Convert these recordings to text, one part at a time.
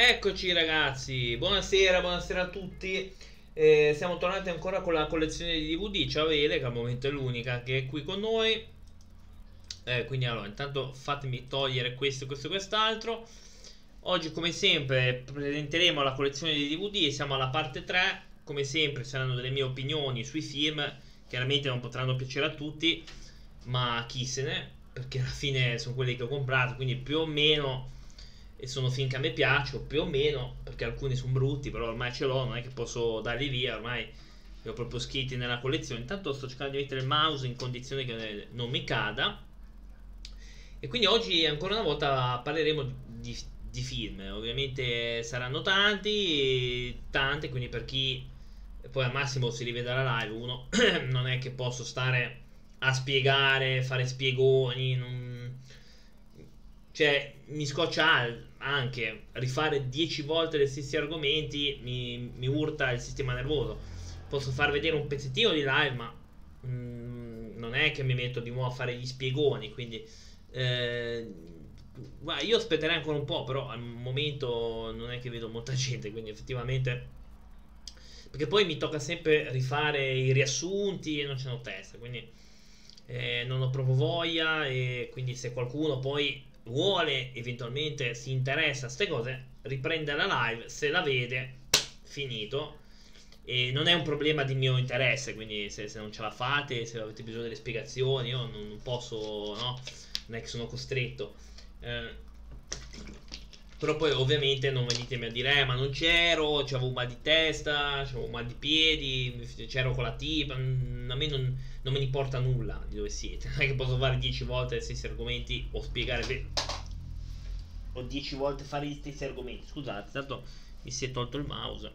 Eccoci ragazzi, buonasera, buonasera a tutti. Eh, siamo tornati ancora con la collezione di DVD. Ciao Vele, che al momento è l'unica che è qui con noi. Eh, quindi allora, intanto fatemi togliere questo, questo e quest'altro. Oggi come sempre presenteremo la collezione di DVD, siamo alla parte 3. Come sempre saranno delle mie opinioni sui film, chiaramente non potranno piacere a tutti, ma chi se ne, perché alla fine sono quelli che ho comprato, quindi più o meno e sono film che a me piacciono più o meno perché alcuni sono brutti però ormai ce l'ho non è che posso darli via ormai li ho proprio scritti nella collezione. Intanto sto cercando di mettere il mouse in condizione che non mi cada. E quindi oggi ancora una volta parleremo di, di film. Ovviamente saranno tanti tante quindi per chi poi al massimo si rivede la live uno non è che posso stare a spiegare fare spiegoni non... cioè mi scoccia anche rifare 10 volte gli stessi argomenti mi, mi, urta il sistema nervoso. Posso far vedere un pezzettino di live, ma mm, non è che mi metto di nuovo a fare gli spiegoni. Quindi, eh, io aspetterei ancora un po', però al momento non è che vedo molta gente. Quindi, effettivamente, perché poi mi tocca sempre rifare i riassunti e non ce n'ho testa. Quindi, eh, non ho proprio voglia. E quindi, se qualcuno poi vuole eventualmente si interessa a queste cose riprende la live se la vede finito. E non è un problema di mio interesse quindi se, se non ce la fate se avete bisogno delle spiegazioni io non, non posso no non è che sono costretto. Eh, però poi ovviamente non venitemi a dire eh, ma non c'ero c'avevo un mal di testa c'avevo un mal di piedi c'ero con la tipa a me non, non me importa nulla di dove siete. Non è che posso fare 10 volte gli stessi argomenti o spiegare o 10 volte fare gli stessi argomenti. Scusate tanto mi si è tolto il mouse.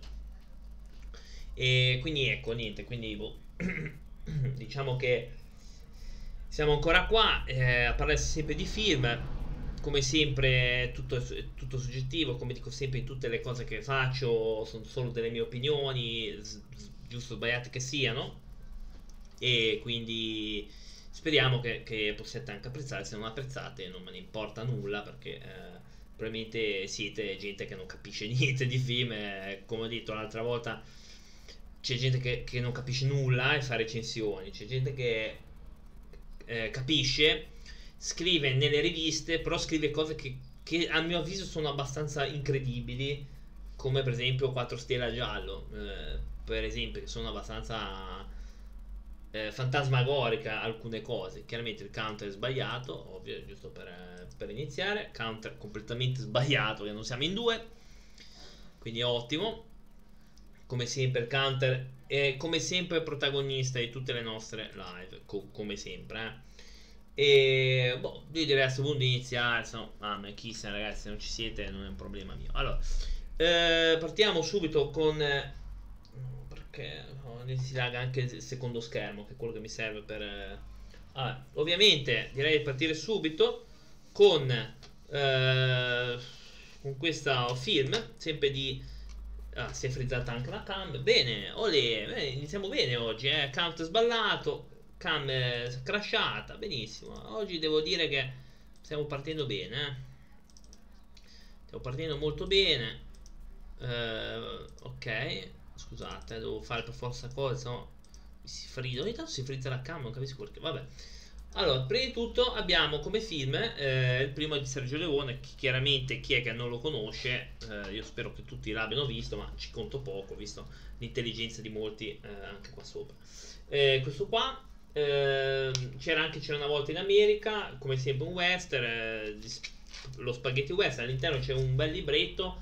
E quindi ecco niente quindi boh. diciamo che siamo ancora qua eh, a parlare sempre di film come sempre tutto, è tutto soggettivo, come dico sempre in tutte le cose che faccio, sono solo delle mie opinioni, giusto o sbagliate che siano, e quindi speriamo che, che, possiate anche apprezzare, se non apprezzate non me ne importa nulla perché eh, probabilmente siete gente che non capisce niente di film, eh, come ho detto l'altra volta c'è gente che, che non capisce nulla e fa recensioni, c'è gente che eh, capisce scrive nelle riviste, però scrive cose che, che a mio avviso sono abbastanza incredibili, come per esempio 4 stelle a giallo, eh, per esempio, che sono abbastanza eh, fantasmagorica alcune cose. Chiaramente il counter è sbagliato, ovvio, giusto per, per iniziare. Counter completamente sbagliato, che non siamo in due, quindi ottimo. Come sempre il counter è come sempre protagonista di tutte le nostre live, co- come sempre, eh e boh, io direi a questo punto iniziare. Se no, ah, chi se ragazzi, se non ci siete, non è un problema mio. Allora, eh, partiamo subito con. Eh, perché oh, si laga anche il secondo schermo, che è quello che mi serve per. Eh, allora, ovviamente direi di partire subito con. Eh, con questo film, sempre di. Ah, si è frizzata anche la cam. Bene, bene, iniziamo bene oggi, eh. Count sballato cam crashata, benissimo. Oggi devo dire che stiamo partendo bene. Eh? Stiamo partendo molto bene. Uh, ok, scusate, devo fare per forza cosa, no? Mi si frizza, ogni tanto si frizza la cam, non capisco perché, vabbè. Allora, prima di tutto abbiamo come film eh, il primo di Sergio Leone, che chiaramente chi è che non lo conosce, eh, io spero che tutti l'abbiano visto, ma ci conto poco, visto l'intelligenza di molti eh, anche qua sopra. Eh, questo qua Ehm, c'era anche c'era una volta in America, come sempre un western, eh, lo spaghetti western, all'interno c'è un bel libretto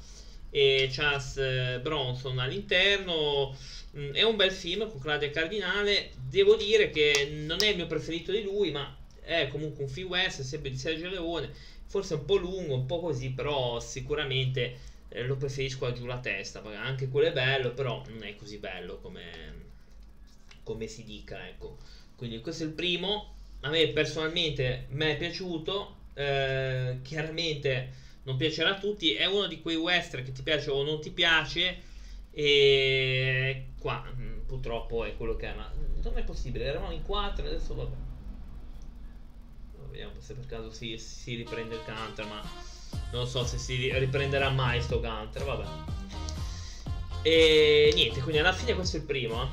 e Charles eh, Bronson all'interno. Mm, è un bel film con Claudia Cardinale. Devo dire che non è il mio preferito di lui, ma è comunque un film western, sempre di Sergio Leone. Forse un po' lungo, un po' così, però sicuramente eh, lo preferisco a giù la testa. Anche quello è bello, però non è così bello come, come si dica, ecco. Quindi questo è il primo. A me personalmente mi è piaciuto. Eh, chiaramente non piacerà a tutti. È uno di quei western che ti piace o non ti piace. E qua mm, purtroppo è quello che è. Ma non è possibile. Eravamo in quattro. Adesso vabbè. Vediamo se per caso si, si riprende il counter. Ma non so se si riprenderà mai sto counter, vabbè. E niente, quindi alla fine questo è il primo.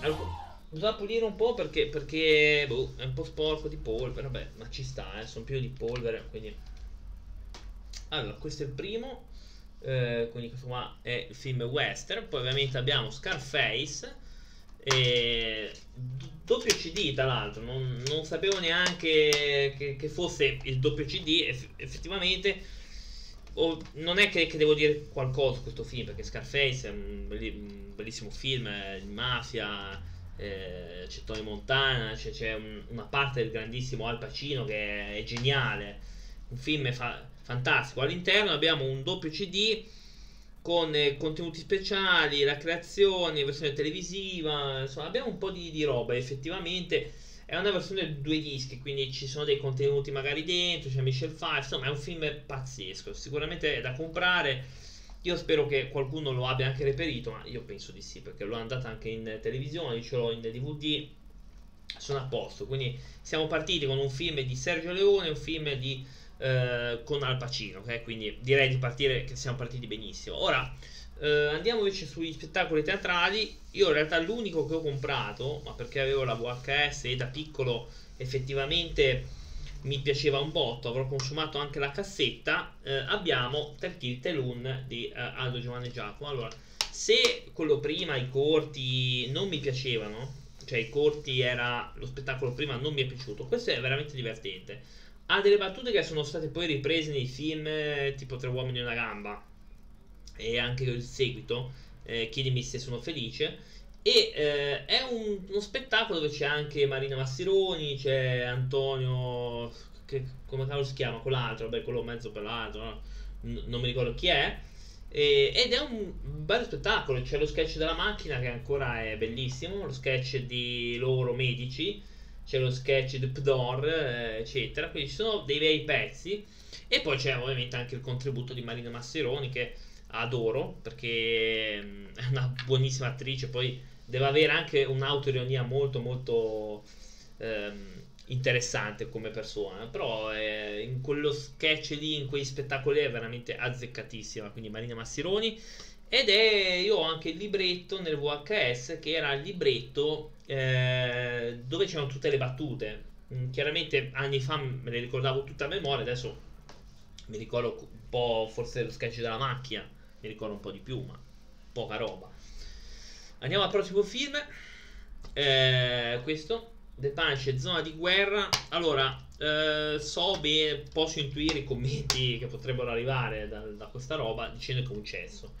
Eh. Bisogna pulire un po' perché, perché boh, è un po' sporco di polvere, vabbè, ma ci sta, eh, sono più di polvere, quindi... Allora, questo è il primo, eh, quindi questo qua è il film western, poi ovviamente abbiamo Scarface, e doppio CD tra l'altro, non, non, sapevo neanche che, che, fosse il doppio CD, eff effettivamente oh, non è che, che, devo dire qualcosa questo film, perché Scarface è un, bellissimo film di mafia, eh, c'è Tony Montana, c'è, un, una parte del grandissimo Al Pacino che è, è geniale, un film fa fantastico. All'interno abbiamo un doppio CD con eh, contenuti speciali, la creazione, versione televisiva, insomma abbiamo un po' di, di roba effettivamente. È una versione due dischi, quindi ci sono dei contenuti magari dentro, c'è Michelle Pfeiffer, insomma è un film pazzesco, sicuramente è da comprare. Io spero che qualcuno lo abbia anche reperito, ma io penso di sì, perché l'ho andata anche in televisione, ce l'ho in DVD, sono a posto. Quindi siamo partiti con un film di Sergio Leone, un film di eh, con Al Pacino, okay? quindi direi di partire che siamo partiti benissimo. Ora eh, andiamo invece sugli spettacoli teatrali. Io in realtà l'unico che ho comprato, ma perché avevo la VHS e da piccolo effettivamente mi piaceva un botto, avrò consumato anche la cassetta, eh, abbiamo Tertil Telun di eh, Aldo Giovanni Giacomo. Allora, se quello prima, i corti, non mi piacevano, cioè i corti era lo spettacolo prima non mi è piaciuto, questo è veramente divertente ha delle battute che sono state poi riprese nei film eh, tipo Tre uomini e una gamba e anche il seguito, eh, Chiedimi se sono felice. E eh, è un, uno spettacolo dove c'è anche Marina Massironi, c'è Antonio, che, come cavolo si chiama, quell'altro, beh, quello mezzo per l'altro, no? N- non mi ricordo chi è. E, ed è un bello spettacolo, c'è lo sketch della macchina che ancora è bellissimo, lo sketch di loro medici, c'è lo sketch di Pdor, eh, eccetera. Quindi ci sono dei bei pezzi. E poi c'è ovviamente anche il contributo di Marina Masseroni che adoro perché mm, è una buonissima attrice. Poi deve avere anche un'autoironia molto molto ehm, interessante come persona. Però eh, in quello sketch lì, in quei spettacoli è veramente azzeccatissima. Quindi Marina Massironi. Ed è, io ho anche il libretto nel VHS che era il libretto eh, dove c'erano tutte le battute. Mm, chiaramente anni fa me le ricordavo tutta a memoria, adesso mi ricordo un po' forse lo sketch della macchina, mi ricordo un po' di più, ma poca roba. Andiamo al prossimo film. Eh, questo, The Punch, Zona di Guerra. Allora, eh, so bene, posso intuire i commenti che potrebbero arrivare da, da questa roba dicendo che è un cesso.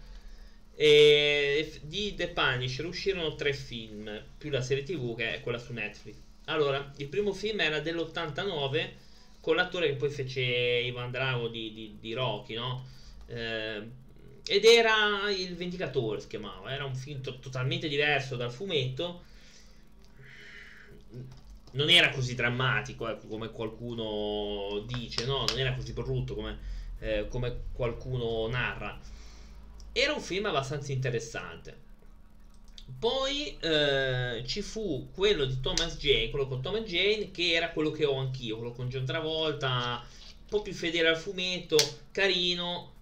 E di The Punisher uscirono tre film, più la serie tv che è quella su Netflix. Allora, il primo film era dell'89 con l'attore che poi fece Ivan Drago di, di, di Rocky, no? Eh, ed era Il Vendicatore, si chiamava. Era un film to- totalmente diverso dal fumetto. Non era così drammatico, ecco, come qualcuno dice, no? Non era così brutto come, eh, come qualcuno narra era un film abbastanza interessante. Poi eh, ci fu quello di Thomas Jane, quello con Thomas Jane, che era quello che ho anch'io, quello con John Travolta, un po' più fedele al fumetto, carino,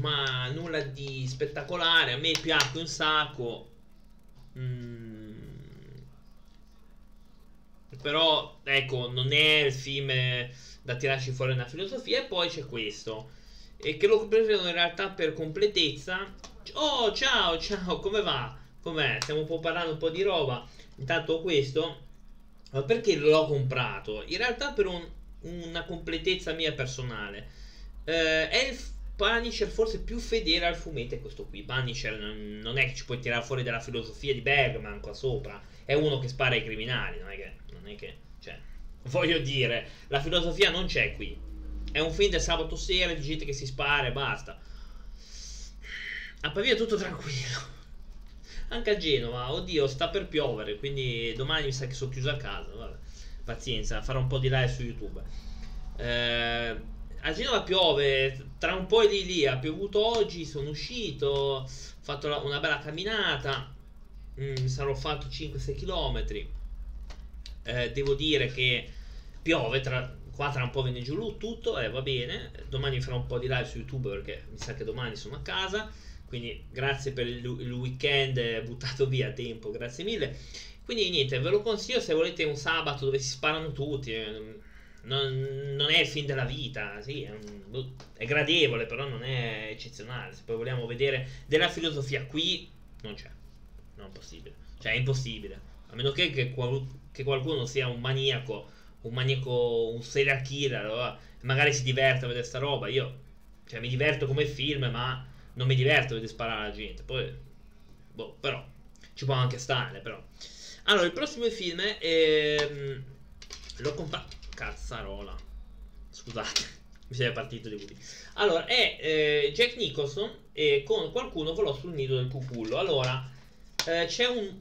ma nulla di spettacolare. A me piace un sacco. Mm. Però, ecco, non è il film da tirarci fuori una filosofia. E poi c'è questo e che lo prendo in realtà per completezza. Oh, ciao, ciao, come va? Com'è? Stiamo un po' parlando un po' di roba. Intanto questo, ma perché l'ho comprato? In realtà per un, una completezza mia personale. Eh, è il Punisher forse più fedele al fumetto è questo qui. Punisher non, è che ci puoi tirare fuori dalla filosofia di Bergman qua sopra. È uno che spara ai criminali, non è che... Non è che cioè, voglio dire, la filosofia non c'è qui è un film del sabato sera di gente che si spara e basta. A Pavia è tutto tranquillo. Anche a Genova, oddio, sta per piovere, quindi domani mi sa che sono chiuso a casa. Vabbè. Pazienza, farò un po' di live su YouTube. Eh, a Genova piove, tra un po' e lì lì, ha piovuto oggi, sono uscito, ho fatto una bella camminata, mm, sarò fatto 5-6 km. Eh, devo dire che piove tra, qua tra un po' viene giù tutto, eh, va bene. Domani farò un po' di live su YouTube perché mi sa che domani sono a casa. Quindi grazie per il, il weekend buttato via a tempo, grazie mille. Quindi niente, ve lo consiglio se volete un sabato dove si sparano tutti. Eh, non, non, è il fin della vita, sì, è, un, boh, è, gradevole, però non è eccezionale. Se poi vogliamo vedere della filosofia qui, non c'è, non è possibile, cioè è impossibile. A meno che, che, qual, che qualcuno sia un maniaco, un maniaco, un serial killer, allora magari si diverte a vedere sta roba. Io, cioè, mi diverto come film, ma non mi diverto a vedere sparare alla gente. Poi, boh, però, ci può anche stare, però. Allora, il prossimo film è... Ehm, l'ho comprato Cazzarola. Scusate, mi sei partito di Woody. Allora, è eh, Jack Nicholson e con qualcuno volò sul nido del cucullo. Allora, eh, c'è un,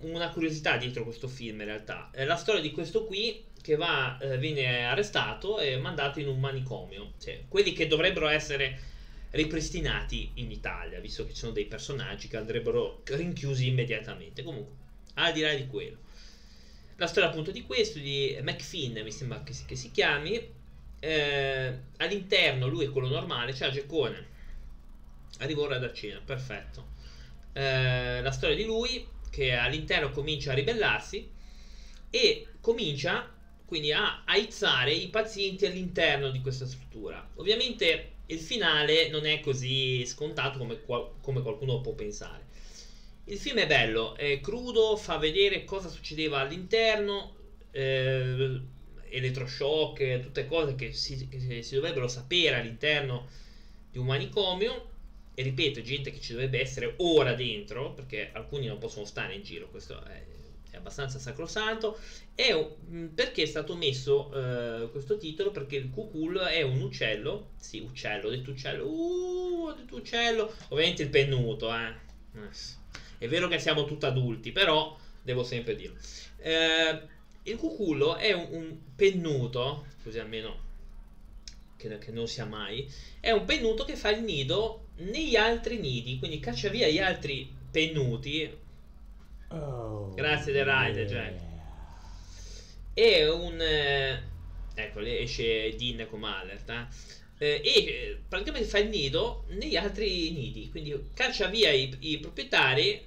una curiosità dietro questo film in realtà. È la storia di questo qui che va, eh, viene arrestato e mandato in un manicomio. Cioè, quelli che dovrebbero essere ripristinati in Italia, visto che ci sono dei personaggi che andrebbero rinchiusi immediatamente. Comunque, al di là di quello. La storia appunto di questo, di McFinn, mi sembra che si, che si chiami. Eh, all'interno lui è quello normale, c'è Geccone. Arriva ora da cena, perfetto. Eh, la storia di lui che all'interno comincia a ribellarsi e comincia quindi a aizzare i pazienti all'interno di questa struttura. Ovviamente il finale non è così scontato come, come qualcuno può pensare. Il film è bello, è crudo, fa vedere cosa succedeva all'interno, eh, elettroshock, tutte cose che si, che si dovrebbero sapere all'interno di un manicomio. E ripeto, gente che ci dovrebbe essere ora dentro, perché alcuni non possono stare in giro, questo è, è abbastanza sacrosanto. Un, perché è stato messo eh, questo titolo? Perché il cucul è un uccello, sì, uccello, ho detto uccello, uh, ho detto uccello, ovviamente il pennuto, eh. È vero che siamo tutti adulti, però devo sempre dirlo. Eh, il cucullo è un, un, pennuto, così almeno che, che, non sia mai, è un pennuto che fa il nido negli altri nidi, quindi caccia via gli altri pennuti. Oh, Grazie The Rider, Jack. È un... Eh, ecco, esce Dean come alert, eh eh, e eh, praticamente fa il nido negli altri nidi, quindi caccia via i, i proprietari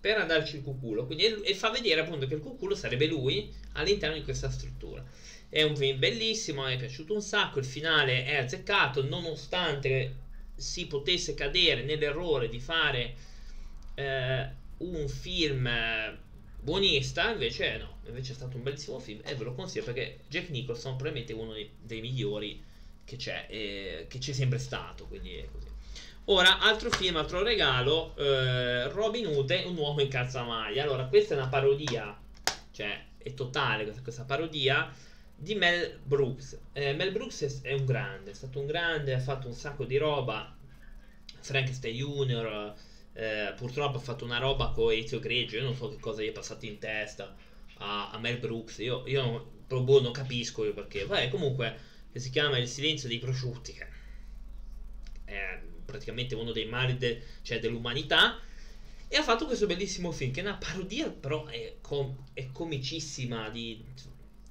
per andarci il cuculo quindi, e fa vedere appunto che il cuculo sarebbe lui all'interno di questa struttura. È un film bellissimo, mi è piaciuto un sacco, il finale è azzeccato nonostante si potesse cadere nell'errore di fare eh, un film buonista, invece no, invece è stato un bellissimo film e ve lo consiglio perché Jack Nicholson probabilmente è uno dei, dei migliori che c'è, eh, che c'è sempre stato, quindi è così. Ora, altro film, altro regalo, eh, Robin Hood è un uomo in calzamaglia. Allora, questa è una parodia, cioè è totale questa, questa parodia di Mel Brooks. Eh, Mel Brooks è, è, un grande, è stato un grande, ha fatto un sacco di roba. Frankenstein Junior, eh, purtroppo ha fatto una roba con Ezio Greggio, io non so che cosa gli è passato in testa a, a Mel Brooks, io, io boh, non capisco io perché. Vabbè, comunque che si chiama Il silenzio dei prosciutti, che è praticamente uno dei mali de, cioè dell'umanità. E ha fatto questo bellissimo film, che è una parodia, però è, com- è comicissima. Di,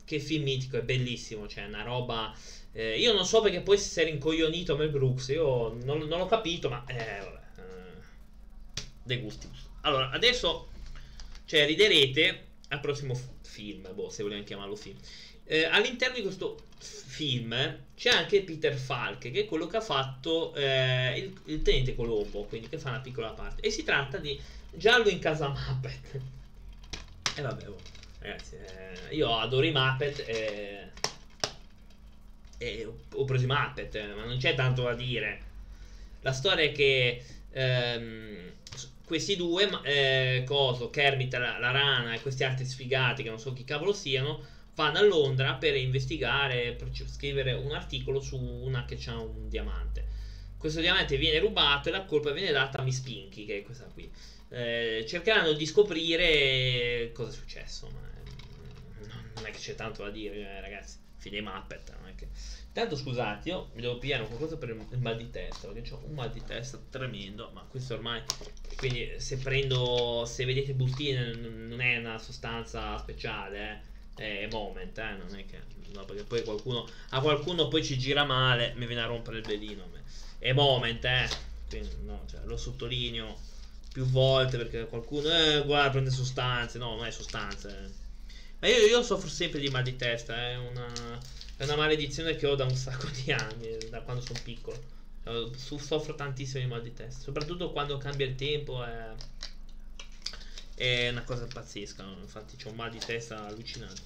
che film mitico, è bellissimo. Cioè, una roba. Eh, io non so perché poi si è rincoglionito Mel Brooks. Io non, non l'ho capito, ma. Eh, vabbè. Eh, De gustibus. Allora, adesso. Cioè, riderete al prossimo film. Boh, se vogliamo chiamarlo film. Eh, all'interno di questo film c'è anche Peter Falk, che è quello che ha fatto eh, il, il, Tenente Colombo, quindi che fa una piccola parte. E si tratta di Giallo in casa Muppet. E vabbè, oh, ragazzi, eh, io adoro i Muppet e, e ho preso i Muppet, ma non c'è tanto da dire. La storia è che ehm, questi due, eh, coso, Kermit, la, la rana e questi altri sfigati, che non so chi cavolo siano, vanno a Londra per investigare, per scrivere un articolo su una che ha un diamante. Questo diamante viene rubato e la colpa viene data a Miss Pinky, che è questa qui. Eh, cercheranno di scoprire cosa è successo, ma eh, non è che c'è tanto da dire, eh, ragazzi. Fine Muppet, non è che... Tanto scusate, io mi devo pigliare qualcosa per il mal di testa, perché ho un mal di testa tremendo, ma questo ormai... Quindi se prendo, se vedete bustine non è una sostanza speciale, eh è Moment, eh, non è che... No, perché poi qualcuno... A qualcuno poi ci gira male, mi viene a rompere il velino. È Moment, eh. Quindi, no, cioè, lo sottolineo più volte perché qualcuno... Eh, guarda, prende sostanze. No, non è sostanze. Eh. Ma io, io soffro sempre di mal di testa, è una, è una maledizione che ho da un sacco di anni, da quando sono piccolo. Soffro tantissimo di mal di testa, soprattutto quando cambia il tempo. È, è una cosa pazzesca. Infatti, c'ho un mal di testa allucinante.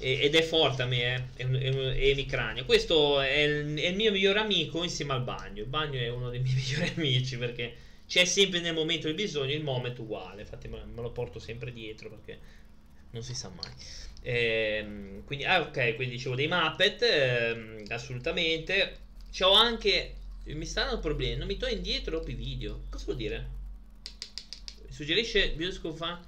Ed è forte a me, eh? è, è, è. Questo è il, è il, mio migliore amico insieme al bagno. Il bagno è uno dei miei migliori amici perché c'è sempre nel momento di bisogno il momento uguale. Infatti, me, me lo porto sempre dietro perché non si sa mai. Ehm, quindi, ah, ok, quindi dicevo dei Muppet, ehm, assolutamente. C'ho anche. Mi stanno problemi. Non mi torna indietro dopo i video. Cosa vuol dire? Suggerisce Bioscope fa.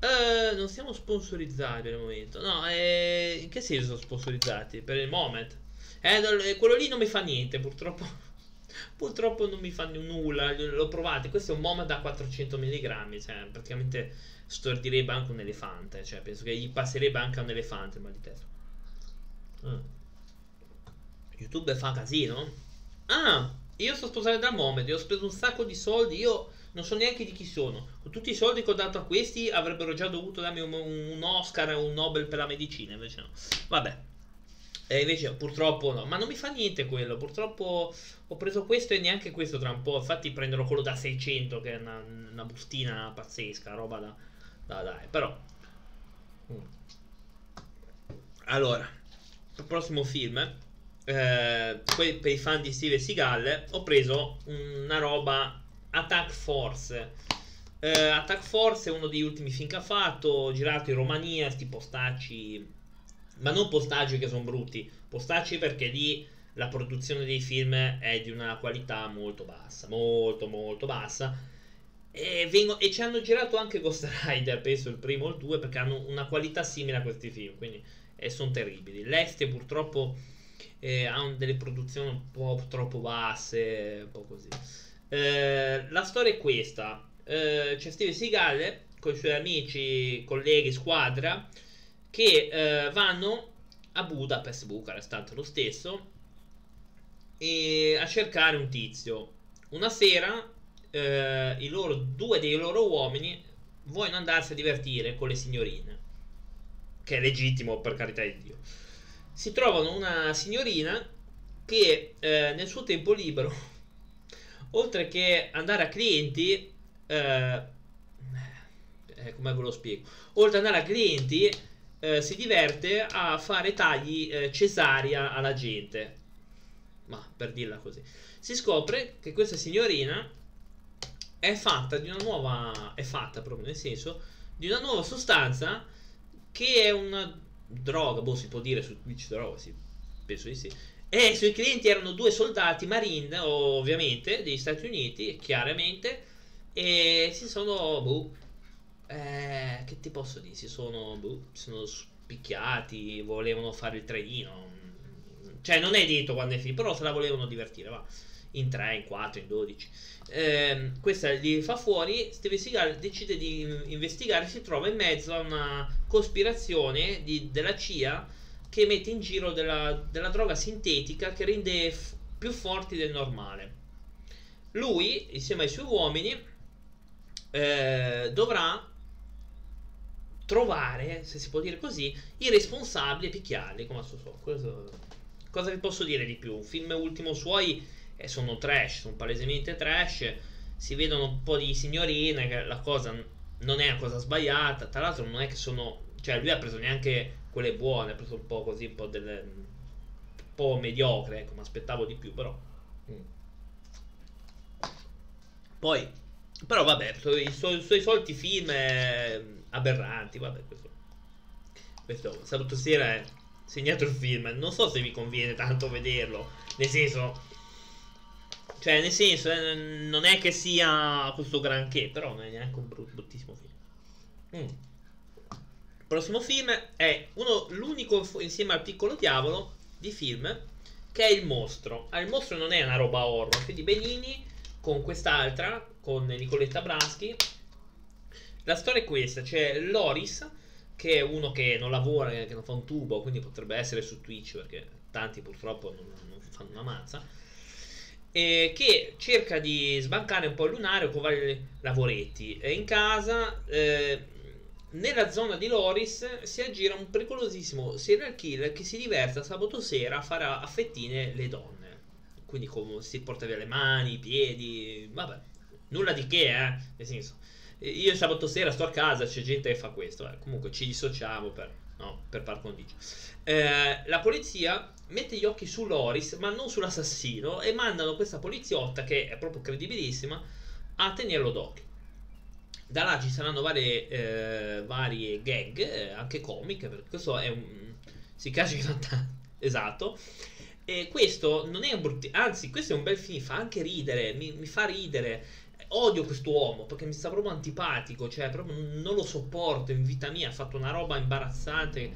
Uh, non siamo sponsorizzati per il momento. No, eh, in che senso sponsorizzati? Per il moment. Eh, quello lì non mi fa niente, purtroppo. purtroppo non mi fa nulla. L'ho provato. Questo è un moment da 400 mg. Cioè, praticamente stordirebbe anche un elefante. Cioè, penso che gli passerebbe anche un elefante il mal di testa. Mm. YouTube fa casino? Ah, io sto sposando da Momed. Ho speso un sacco di soldi. Io non so neanche di chi sono. Con tutti i soldi che ho dato a questi avrebbero già dovuto darmi un, un Oscar e un Nobel per la medicina. Invece no. Vabbè. E invece purtroppo no. Ma non mi fa niente quello. Purtroppo ho preso questo e neanche questo tra un po'. Infatti prenderò quello da 600 che è una, una bustina pazzesca. Roba da, da dai. Però. Mm. Allora. Prossimo film. Eh, per i fan di Steve Seagal ho preso una roba Attack Force. Uh, Attack Force è uno degli ultimi film che ha fatto, girato in Romania, sti postacci, ma non postacci che sono brutti, postacci perché lì la produzione dei film è di una qualità molto bassa, molto molto bassa. E, vengo, e ci hanno girato anche Ghost Rider, penso il primo o il due, perché hanno una qualità simile a questi film, quindi sono terribili. L'Est purtroppo eh, ha delle produzioni un po' troppo basse, un po' così. Eh, la storia è questa. Eh, c'è Steve Seagal con i suoi amici, colleghi, squadra che eh, vanno a Budapest, Bucarest, tanto lo stesso, a cercare un tizio. Una sera eh, loro, due dei loro uomini vogliono andarsi a divertire con le signorine, che è legittimo per carità di Dio. Si trovano una signorina che eh, nel suo tempo libero oltre che andare a clienti, eh, eh, come ve lo spiego? Oltre ad andare a clienti, eh, si diverte a fare tagli eh, cesaria alla gente. Ma per dirla così, si scopre che questa signorina è fatta di una nuova, è fatta proprio nel senso di una nuova sostanza che è una droga, boh, si può dire su Twitch droga, sì, penso di sì e i suoi clienti erano due soldati marine, ovviamente, degli Stati Uniti, chiaramente, e si sono, boh, eh, che ti posso dire, si sono, boh, sono spicchiati, volevano fare il trenino. Cioè, non è detto quando è finito, però se la volevano divertire, va. In 3, in 4, in 12. Eh, questa li fa fuori. Steve Seagal decide di investigare. Si trova in mezzo a una cospirazione di, della CIA che mette in giro della, della droga sintetica che rende f- più forti del normale. Lui, insieme ai suoi uomini, eh, dovrà trovare, se si può dire così, i responsabili e picchiarli come al suo so. Questo, cosa vi posso dire di più? Un film ultimo suoi eh, sono trash, sono palesemente trash. Si vedono un po' di signorine, la cosa non è una cosa sbagliata. Tra l'altro, non è che sono. Cioè, lui ha preso neanche quelle buone, ha preso un po' così, un po' delle un po' mediocre, ecco, mi aspettavo di più, però. Mm. Poi, però vabbè, i suoi, suoi soliti film eh, aberranti, vabbè, questo. Questo saluto sera è segnato il film, non so se vi conviene tanto vederlo, nel senso cioè, nel senso, eh, non è che sia questo granché, però non è neanche un bruttissimo film. Mm prossimo film è uno, l'unico insieme al piccolo diavolo di film che è il mostro. Ah, il mostro non è una roba horror, quindi Benini con quest'altra, con Nicoletta Braschi. La storia è questa, c'è Loris che è uno che non lavora, che non fa un tubo, quindi potrebbe essere su Twitch perché tanti purtroppo non, non fanno una mazza. E che cerca di sbancare un po' il lunario con vari lavoretti. E in casa, eh, nella zona di Loris, si aggira un pericolosissimo serial killer che si diverte sabato sera a fare a fettine le donne. Quindi come si porta via le mani, i piedi, vabbè, nulla di che, eh. Nel senso, io sabato sera sto a casa, c'è gente che fa questo, eh. comunque ci dissociamo per, no, per par condicio. Eh, la polizia mette gli occhi su Loris, ma non sull'assassino, e mandano questa poliziotta, che è proprio credibilissima, a tenerlo d'occhio. Da là ci saranno varie, eh, varie gag, anche comiche, perché questo è un... si cace realtà, esatto. E questo non è un brutto, anzi questo è un bel film, fa anche ridere, mi, mi fa ridere. Odio quest'uomo perché mi sta proprio antipatico, cioè proprio non lo sopporto in vita mia, ha fatto una roba imbarazzante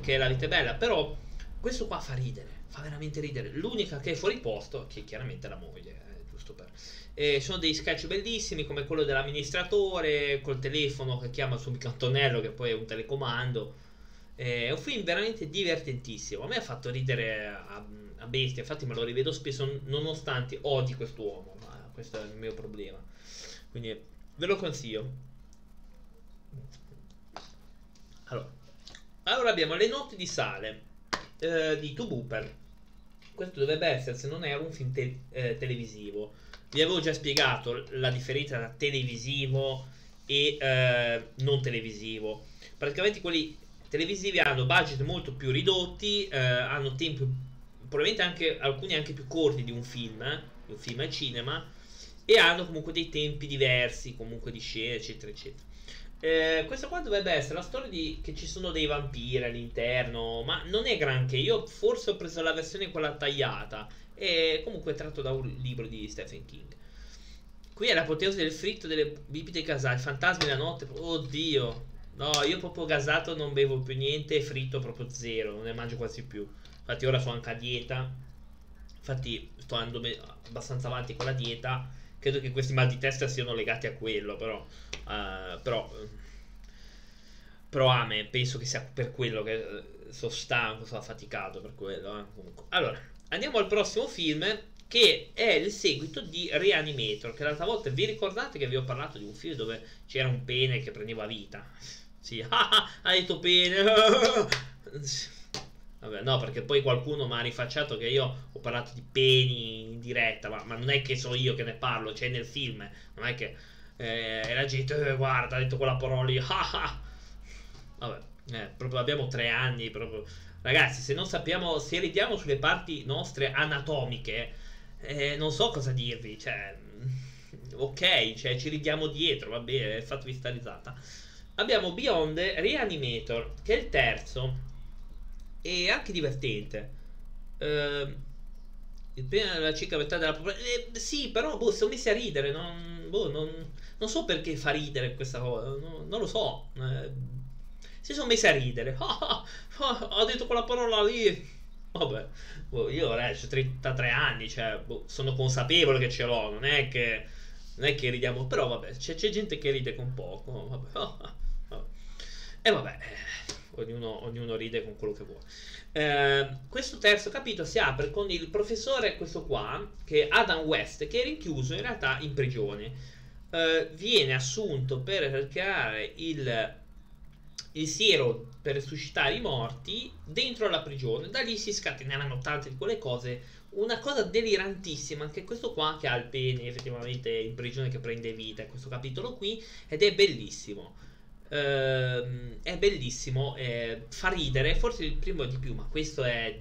che è la vita è bella, però questo qua fa ridere, fa veramente ridere. L'unica che è fuori posto, che chiaramente è la moglie, eh, giusto per... Eh, sono dei sketch bellissimi come quello dell'amministratore col telefono che chiama il suo bicantonello che poi è un telecomando. Eh, è un film veramente divertentissimo. A me ha fatto ridere a, a bestia, infatti me lo rivedo spesso nonostante odi quest'uomo, ma questo è il mio problema. Quindi ve lo consiglio. Allora, allora abbiamo Le notti di sale eh, di Two Booper. Questo dovrebbe essere, se non erro, un film te- eh, televisivo. Vi avevo già spiegato la differenza tra televisivo e eh, non televisivo. Praticamente quelli televisivi hanno budget molto più ridotti, eh, hanno tempi probabilmente anche alcuni anche più corti di un film, eh, di un film al cinema e hanno comunque dei tempi diversi, comunque di scene, eccetera, eccetera. Eh, questa qua dovrebbe essere la storia di che ci sono dei vampiri all'interno, ma non è granché. Io forse ho preso la versione quella tagliata. E comunque è tratto da un libro di Stephen King. Qui è l'apoteosi del fritto delle bibite gasate, fantasmi della notte. Oddio. No, io proprio gasato non bevo più niente, fritto proprio zero, non ne mangio quasi più. Infatti ora sono anche a dieta. Infatti sto andando abbastanza avanti con la dieta credo che questi mal di testa siano legati a quello, però, uh, però, però a me penso che sia per quello che eh, sono stanco, sono affaticato per quello. Eh, allora, andiamo al prossimo film che è il seguito di Reanimator, che l'altra volta vi ricordate che vi ho parlato di un film dove c'era un pene che prendeva vita? Sì, ha detto pene. Vabbè, no, perché poi qualcuno mi ha rifacciato che io ho parlato di peni in diretta, ma, ma non è che so io che ne parlo, c'è nel film, non è che eh, la gente, eh, guarda, ha detto quella parola lì, Vabbè, eh, proprio abbiamo tre anni, proprio... Ragazzi, se non sappiamo, se ridiamo sulle parti nostre anatomiche, eh, non so cosa dirvi, cioè... Ok, cioè ci ridiamo dietro, va bene, fatevi sta risata. Abbiamo Beyond Reanimator, che è il terzo e anche divertente. Eh, la circa metà della popolazione. Eh, sì, però boh, sono messi a ridere. Non, boh, non, non, so perché fa ridere questa cosa. No, non lo so. Eh, si sono messi a ridere. Ah, ah, ha detto quella parola lì. Vabbè, boh, io ho 33 anni, cioè, boh, sono consapevole che ce l'ho. Non è che, non è che ridiamo. Però vabbè, c'è, c'è gente che ride con poco. Vabbè. vabbè. E vabbè ognuno, ognuno ride con quello che vuole. Eh, questo terzo capitolo si apre con il professore, questo qua, che è Adam West, che è rinchiuso in realtà in prigione. Eh, viene assunto per creare il, il siero per resuscitare i morti dentro la prigione. Da lì si scateneranno tante di quelle cose. Una cosa delirantissima, anche questo qua che ha il pene effettivamente in prigione che prende vita, questo capitolo qui, ed è bellissimo. Uh, è bellissimo, eh, fa ridere, forse il primo di più, ma questo è,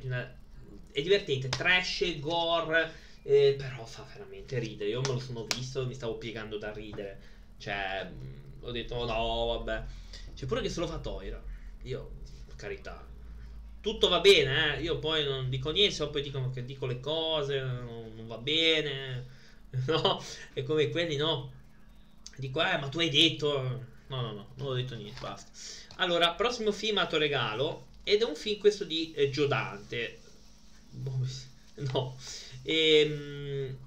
è divertente, trash, gore, eh, però fa veramente ridere. Io me lo sono visto mi stavo piegando da ridere. Cioè, ho detto no, vabbè. C'è pure che se lo fa Toira. Io, per carità. Tutto va bene, eh. Io poi non dico niente, poi dicono che dico le cose, non, non va bene. No? E come quelli, no? Dico, eh, ma tu hai detto No, no, no, non ho detto niente, basta. Allora, prossimo film a regalo ed è un film questo di eh, Giodante. No. Ehm,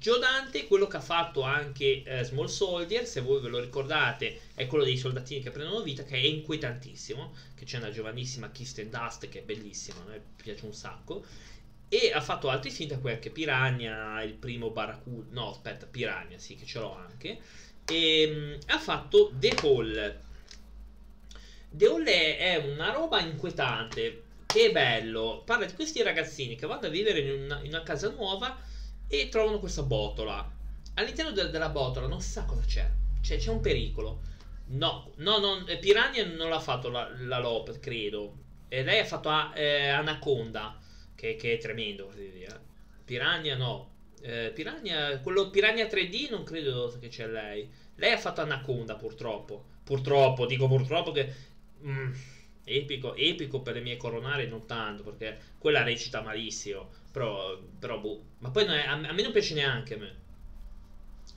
Joe Dante, quello che ha fatto anche eh, Small Soldier, se voi ve lo ricordate, è quello dei soldatini che prendono vita, che è inquietantissimo, che c'è una giovanissima Kirsten Dust che è bellissima, a piace un sacco. E ha fatto altri film, da quel che Piranha, il primo Barracuda, no aspetta, Piranha, sì, che ce l'ho anche. E um, ha fatto The Hall. The Hall è, è una roba inquietante, che bello. Parla di questi ragazzini che vanno a vivere in una, in una casa nuova e trovano questa botola. All'interno de- della botola non sa cosa c'è. Cioè, c'è un pericolo. No, no, no Piranha non l'ha fatto la, la Lopez, credo. E lei ha fatto eh, Anaconda che, che è tremendo. Così via. Piranha no. Eh, Piranha, quello Piranha 3D non credo che c'è lei. Lei ha fatto Anaconda purtroppo. Purtroppo, dico purtroppo che... Mm, epico, epico per le mie coronare non tanto perché quella recita malissimo. Però, però boh. Ma poi è, a, a me non piace neanche a me.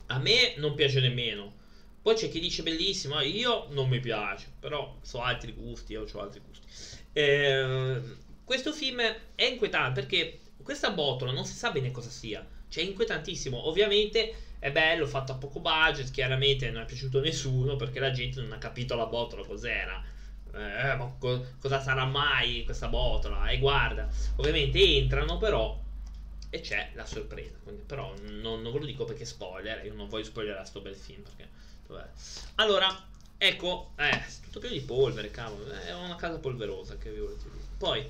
A me non piace nemmeno. Poi c'è chi dice bellissimo, io non mi piace, però so altri gusti, io ho altri gusti. Eh, questo film è inquietante perché questa botola non si sa bene cosa sia. Cioè, inquietantissimo. Ovviamente è bello, fatto a poco budget. Chiaramente non è piaciuto a nessuno perché la gente non ha capito la botola cos'era. Eh, ma co- cosa sarà mai questa botola? E guarda, ovviamente entrano però e c'è la sorpresa. Quindi, però non, non, ve lo dico perché spoiler. Io non voglio spoilerare sto bel film. Perché, vabbè. Allora, ecco, eh, tutto pieno di polvere, cavolo. È una casa polverosa che vi volete dire. Poi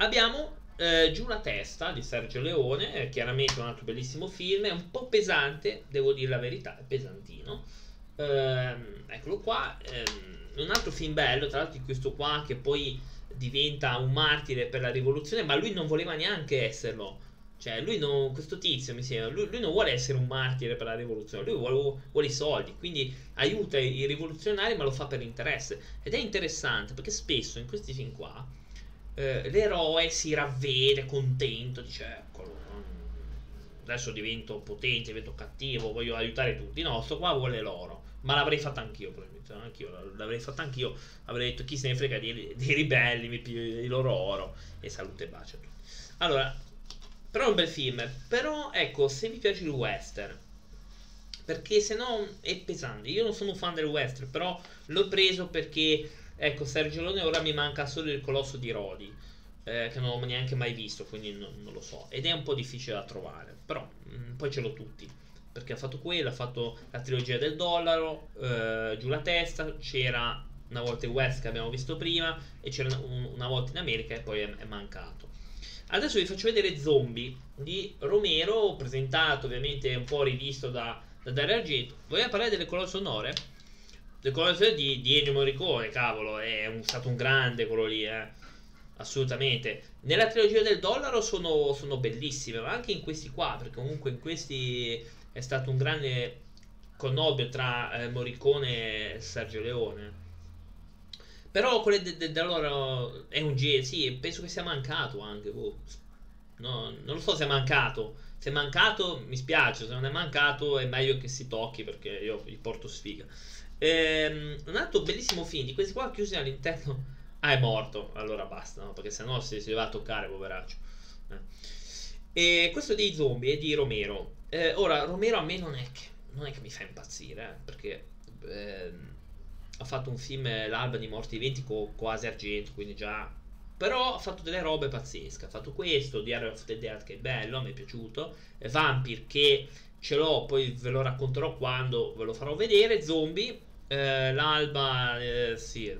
Abbiamo eh, Giù la testa di Sergio Leone, eh, chiaramente un altro bellissimo film, è un po' pesante, devo dire la verità, è pesantino. Eh, eccolo qua, ehm, un altro film bello, tra l'altro di questo qua che poi diventa un martire per la rivoluzione, ma lui non voleva neanche esserlo. Cioè, lui non, questo tizio mi sembra, lui, lui, non vuole essere un martire per la rivoluzione, lui vuole, vuole, i soldi, quindi aiuta i rivoluzionari ma lo fa per interesse. Ed è interessante perché spesso in questi film qua eh, l'eroe si ravvede contento, dice eccolo, adesso divento potente, divento cattivo, voglio aiutare tutti. No, sto qua vuole l'oro, ma l'avrei fatto anch'io probabilmente, anch'io, l'avrei fatto anch'io, avrei detto chi se ne frega dei, dei ribelli, mi piglio il loro oro e salute e bacio a tutti. Allora, però è un bel film, però ecco, se vi piace il western, perché se no è pesante. Io non sono un fan del western, però l'ho preso perché Ecco, Sergio Leone ora mi manca solo il colosso di Rodi, eh, che non ho neanche mai visto, quindi non, non, lo so. Ed è un po' difficile da trovare, però mh, mm, poi ce l'ho tutti. Perché ha fatto quello, ha fatto la trilogia del dollaro, eh, giù la testa, c'era una volta in West che abbiamo visto prima, e c'era un, una volta in America e poi è, è mancato. Adesso vi faccio vedere Zombie di Romero, presentato ovviamente un po' rivisto da, da Dario Argento. Vogliamo parlare delle colonne sonore? Le cose di, di Ennio Morricone, cavolo, è un, stato un grande quello lì, eh. Assolutamente. Nella trilogia del dollaro sono, sono, bellissime, ma anche in questi qua, perché comunque in questi è stato un grande connobio tra eh, Morricone e Sergio Leone. Però quelle del de, de, allora è un G, sì, penso che sia mancato anche. Boh. No, non lo so se è mancato. Se è mancato mi spiace, se non è mancato è meglio che si tocchi perché io gli porto sfiga. Ehm, un altro bellissimo film di questi qua chiusi all'interno. Ah, è morto. Allora basta, no? Perché sennò si, si va a toccare, poveraccio. Eh. E questo dei zombie è di Romero. Eh, ora, Romero a me non è che, non è che mi fa impazzire, eh, perché eh, ha fatto un film L'alba di morti viventi con quasi argento, quindi già... Però ha fatto delle robe pazzesche. Ha fatto questo, Diario of the Dead, che è bello, me è piaciuto. Vampire, che ce l'ho, poi ve lo racconterò quando ve lo farò vedere. Zombie, eh, l'alba, eh, sì,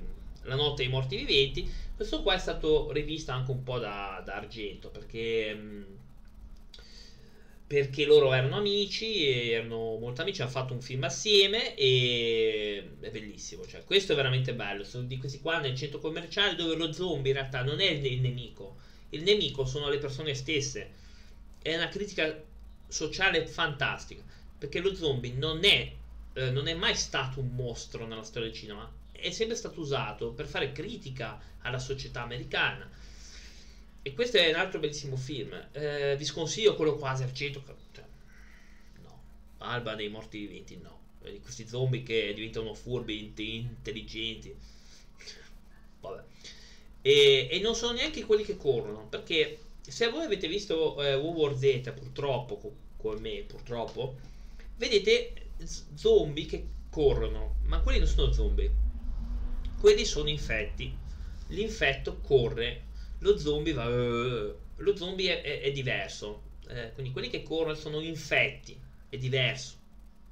la notte dei morti viventi. Questo qua è stato rivisto anche un po' da, da Argento perché, mm, perché loro erano amici, erano molto amici, hanno fatto un film assieme e è bellissimo. Cioè, questo è veramente bello. Sono di questi qua nel centro commerciale dove lo zombie in realtà non è il nemico, il nemico sono le persone stesse. È una critica sociale fantastica perché lo zombie non è eh, non è mai stato un mostro nella storia del cinema, è sempre stato usato per fare critica alla società americana. E questo è un altro bellissimo film. Eh, vi sconsiglio quello quasi al centro. Cioè, no, Alba dei morti viventi, no. Questi zombie che diventano furbi, intelligenti. Vabbè. E, e non sono neanche quelli che corrono, perché se voi avete visto eh, War Z, purtroppo, co- come me, purtroppo, vedete zombie che corrono, ma quelli non sono zombie, quelli sono infetti. L'infetto corre, lo zombie va... Uh, lo zombie è, è, è diverso, eh, quindi quelli che corrono sono infetti, è diverso.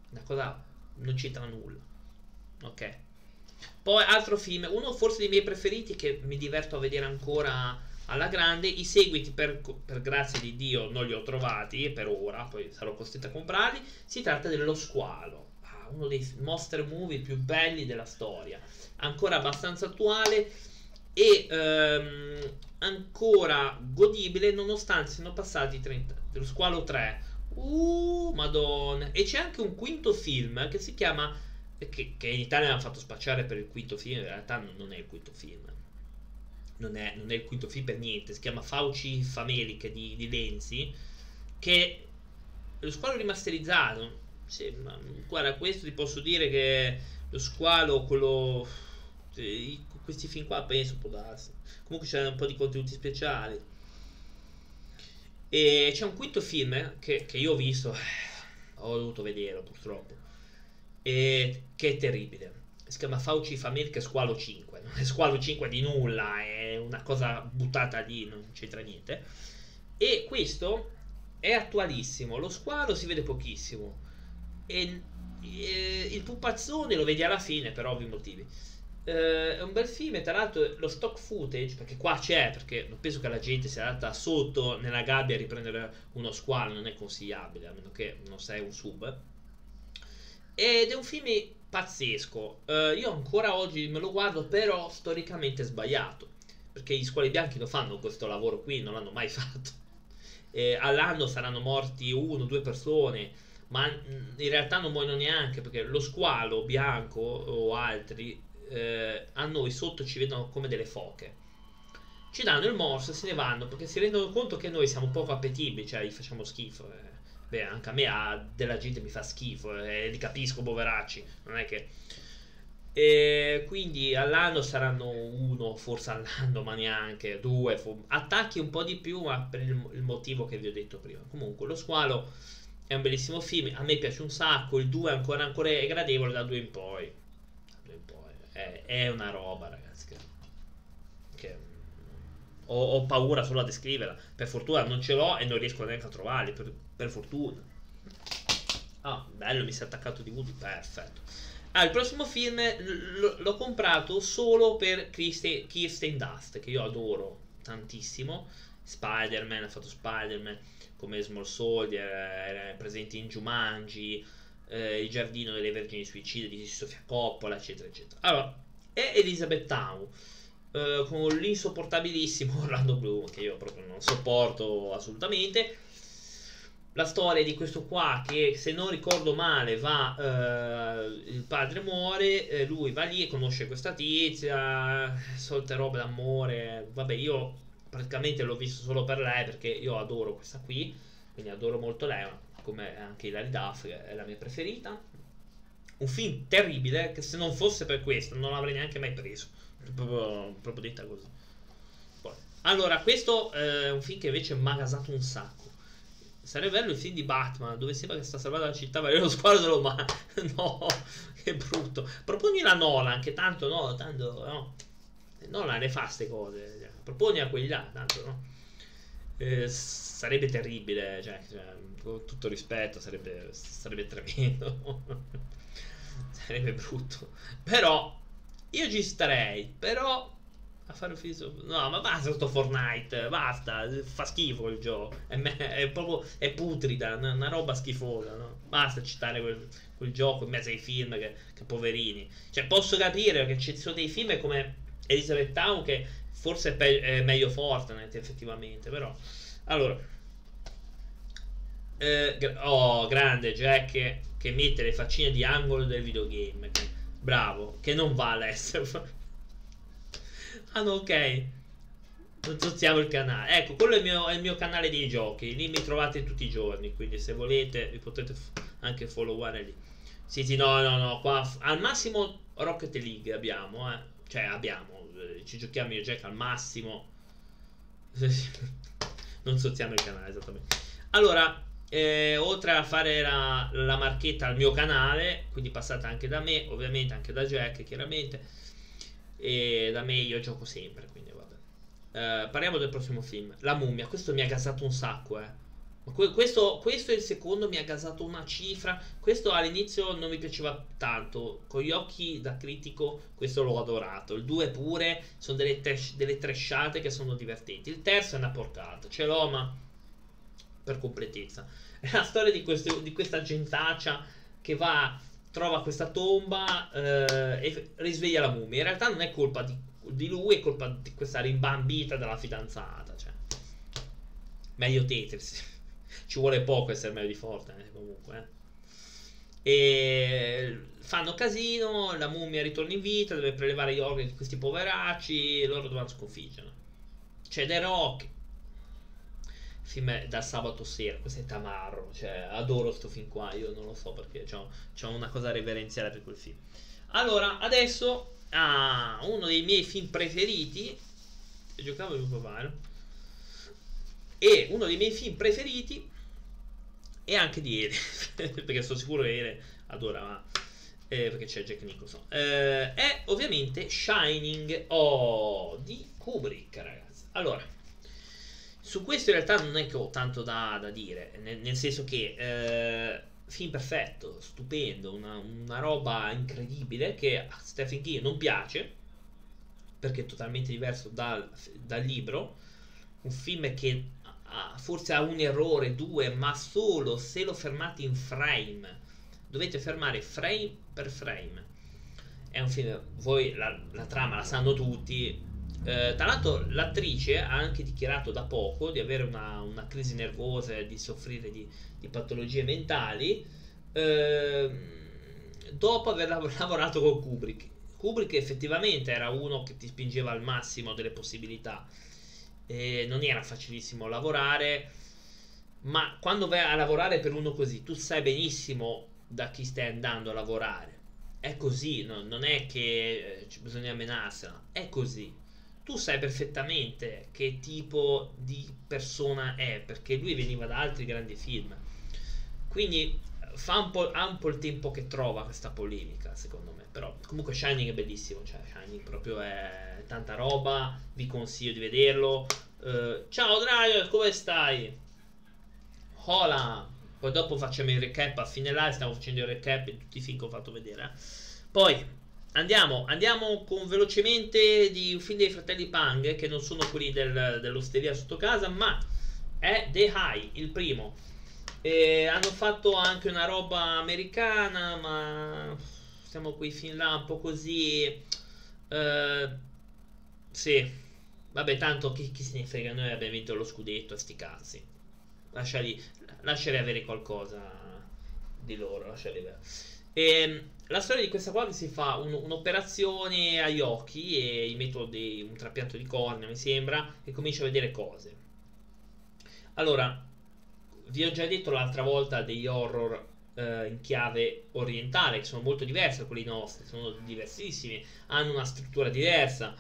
Una cosa non c'entra nulla. Ok. Poi altro film, uno forse dei miei preferiti che mi diverto a vedere ancora alla grande. I seguiti, per, per grazia di Dio, non li ho trovati per ora, poi sarò costretto a comprarli. Si tratta dello squalo, ah, uno dei monster movie più belli della storia, ancora abbastanza attuale e ehm, ancora godibile nonostante siano passati 30 dello squalo 3 uh madonna e c'è anche un quinto film che si chiama che, che in Italia hanno fatto spacciare per il quinto film in realtà non è il quinto film non è, non è il quinto film per niente si chiama Fauci Famelic di, di Lenzi che lo squalo rimasterizzato sì, ma, guarda questo ti posso dire che lo squalo quello questi film qua penso può darsi. Comunque c'è un po' di contenuti speciali. E c'è un quinto film che, che io ho visto ho dovuto vederlo purtroppo e che è terribile. Si chiama Fauci Family Squalo 5 non è Squalo 5 di nulla è una cosa buttata lì non c'entra niente. E questo è attualissimo lo squalo si vede pochissimo. E, e il pupazzone lo vedi alla fine per ovvi motivi. Eh, è un bel film tra l'altro lo stock footage, perché qua c'è, perché non penso che la gente sia andata sotto nella gabbia a riprendere uno squalo, non è consigliabile, a meno che non sei un sub. Ed è un film pazzesco. Uh, io ancora oggi me lo guardo, però storicamente sbagliato. Perché gli squali bianchi non fanno questo lavoro qui, non l'hanno mai fatto. E all'anno saranno morti uno, due persone, ma in realtà non muoiono neanche perché lo squalo bianco o altri eh, a noi sotto ci vedono come delle foche. Ci danno il morso e se ne vanno perché si rendono conto che noi siamo poco appetibili, cioè gli facciamo schifo. Eh. Beh, anche a me a della gente mi fa schifo eh, li capisco, poveracci. Non è che. E quindi all'anno saranno uno, forse all'anno, ma neanche due. Attacchi un po' di più, ma per il, il motivo che vi ho detto prima. Comunque, lo squalo è un bellissimo film. A me piace un sacco. Il 2 ancora, ancora è gradevole da 2 in poi è, è una roba, ragazzi. Che, che ho, ho, paura solo a descriverla. Per fortuna non ce l'ho e non riesco neanche a trovarli. Per, per fortuna. Ah, bello, mi si è attaccato di Woody. Perfetto. Ah, il prossimo film l'ho comprato solo per Kirsten, Kirsten Dust, che io adoro tantissimo. Spider-Man, ha fatto Spider-Man come Small Soldier, era presente in Jumanji eh, Il giardino delle vergini suicide di Sofia Coppola, eccetera, eccetera. Allora, è Elizabeth Town. Eh, con l'insopportabilissimo Orlando Bloom, che io proprio non sopporto assolutamente. La storia di questo qua, che se non ricordo male, va. Eh, il padre muore, eh, lui va lì e conosce questa tizia, solte robe d'amore. Vabbè, io praticamente l'ho visto solo per lei perché io adoro questa qui, quindi adoro molto lei come anche Hilary Duff, è la mia preferita. Un film terribile che se non fosse per questo non l'avrei neanche mai preso. Proprio, proprio detta così. Allora, questo è un film che invece mi ha gasato un sacco. Sarebbe bello il film di Batman dove sembra che sta salvando la città, ma io lo squadro, ma no, che brutto. Proponi la Nolan, che tanto no, tanto no. Nolan ne fa queste cose. Proponi a quelli là, tanto no. Eh, sarebbe terribile, cioè, cioè con tutto rispetto, sarebbe, sarebbe tremendo. sarebbe brutto. Però io ci starei, però a fare un film no ma basta questo Fortnite basta fa schifo il gioco è, me- è proprio è putrida una, una roba schifosa no? basta citare quel, quel, gioco in mezzo ai film che, che, poverini cioè posso capire che ci sono dei film come Elizabeth Town che forse è, pe- è meglio Fortnite effettivamente però allora eh, oh, grande Jack che, mette le faccine di angolo del videogame. Bravo, che non va all'estero. ah, no, ok. Sostiamo il canale. Ecco, quello è il, mio, è il, mio, canale dei giochi. Lì mi trovate tutti i giorni. Quindi, se volete, vi potete anche followare lì. Sì, sì, no, no, no. Qua al massimo Rocket League abbiamo, eh. Cioè, abbiamo. Eh, ci giochiamo io Jack al massimo. non sozziamo il canale esattamente. Allora, eh, oltre a fare la, la, marchetta al mio canale, quindi passate anche da me, ovviamente anche da Jack, chiaramente, e da me io gioco sempre, quindi vabbè. Eh, parliamo del prossimo film, La mummia. Questo mi ha gasato un sacco, eh. Questo, questo, è il secondo, mi ha gasato una cifra. Questo all'inizio non mi piaceva tanto. Con gli occhi da critico, questo l'ho adorato. Il 2 pure sono delle, trash, delle trashate che sono divertenti. Il terzo è una porcata. Ce l'ho, ma per completezza. È la storia di, questo, di questa gentaccia che va, trova questa tomba eh, e risveglia la mummia. In realtà non è colpa di, di lui, è colpa di questa rimbambita della fidanzata. Cioè. Meglio Tetris ci vuole poco essere meglio di Fortnite eh, comunque. Eh. E fanno casino, la mummia ritorna in vita, deve prelevare gli organi di questi poveracci, loro dovranno sconfiggerla. C'è The Rock. Il film è da sabato sera, questo è tamarro, cioè adoro sto film qua, io non lo so perché ho una cosa reverenziale per quel film. Allora, adesso ah, uno dei miei film preferiti, giocavo un po' e uno dei miei film preferiti e anche di Ere, perché sono sicuro che Ere adora, eh, perché c'è Jack Nicholson. Eh, è ovviamente Shining oh, di Kubrick, ragazzi. Allora, su questo in realtà non è che ho tanto da, da dire, nel, nel, senso che eh, film perfetto, stupendo, una, una, roba incredibile che a Stephen King non piace, perché è totalmente diverso dal, dal libro, un film che forse ha un errore, due, ma solo se lo fermate in frame. Dovete fermare frame per frame. È un film, voi la, la trama la sanno tutti. Eh, tra l'altro l'attrice ha anche dichiarato da poco di avere una, una crisi nervosa e di soffrire di, di patologie mentali eh, dopo aver lavorato con Kubrick. Kubrick effettivamente era uno che ti spingeva al massimo delle possibilità eh, non era facilissimo lavorare, ma quando vai a lavorare per uno così, tu sai benissimo da chi stai andando a lavorare. È così, no? non è che eh, bisogna menarsela, è così. Tu sai perfettamente che tipo di persona è, perché lui veniva da altri grandi film. Quindi fa un po', ha un po' il tempo che trova questa polemica, secondo me. Però comunque Shining è bellissimo, cioè Shining proprio è tanta roba, vi consiglio di vederlo. Uh, ciao Draio, come stai? Hola! Poi dopo facciamo il recap a fine live, stiamo facendo il recap di tutti i film che ho fatto vedere. Eh. Poi andiamo, andiamo con velocemente di un film dei fratelli Pang, che non sono quelli del, dell'osteria sotto casa, ma è The High, il primo. E hanno fatto anche una roba americana, ma siamo qui fin là un po' così. Uh, sì, vabbè, tanto chi, chi, se ne frega, noi abbiamo vinto lo scudetto, sti cazzi. Lasciali, lasciali avere qualcosa di loro, lasciali avere. E, ehm, la storia di questa qua si fa un, un'operazione agli occhi e gli metto dei, un trapianto di cornea, mi sembra, e comincio a vedere cose. Allora, vi ho già detto l'altra volta degli horror eh, in chiave orientale, che sono molto diversi da quelli nostri, sono diversissimi, hanno una struttura diversa,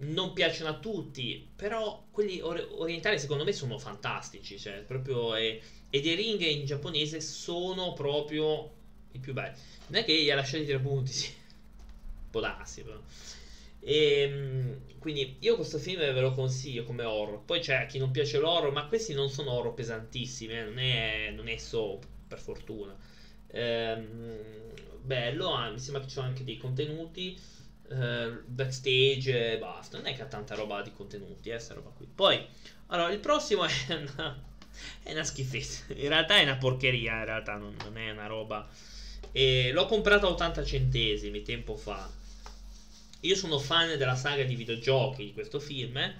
non piacciono a tutti, però quelli or- orientali secondo me sono fantastici, cioè proprio... Eh, e dei ring in giapponese sono proprio i più belli. Non è che li ha lasciati tre punti, sì. Può darsi, però. E, ehm, quindi io questo film ve lo consiglio come horror. Poi c'è chi non piace l'horror, ma questi non sono horror pesantissimi, eh, non, è, non è soap, per fortuna. Ehm, bello, ah, mi sembra che ci sono anche dei contenuti. Eh, backstage e basta. Non è che ha tanta roba di contenuti, eh, roba qui. Poi, allora, il prossimo è una, è una schifezza. In realtà è una porcheria, in realtà non, non è una roba. E l'ho comprato a 80 centesimi tempo fa io sono fan della saga di videogiochi di questo film eh,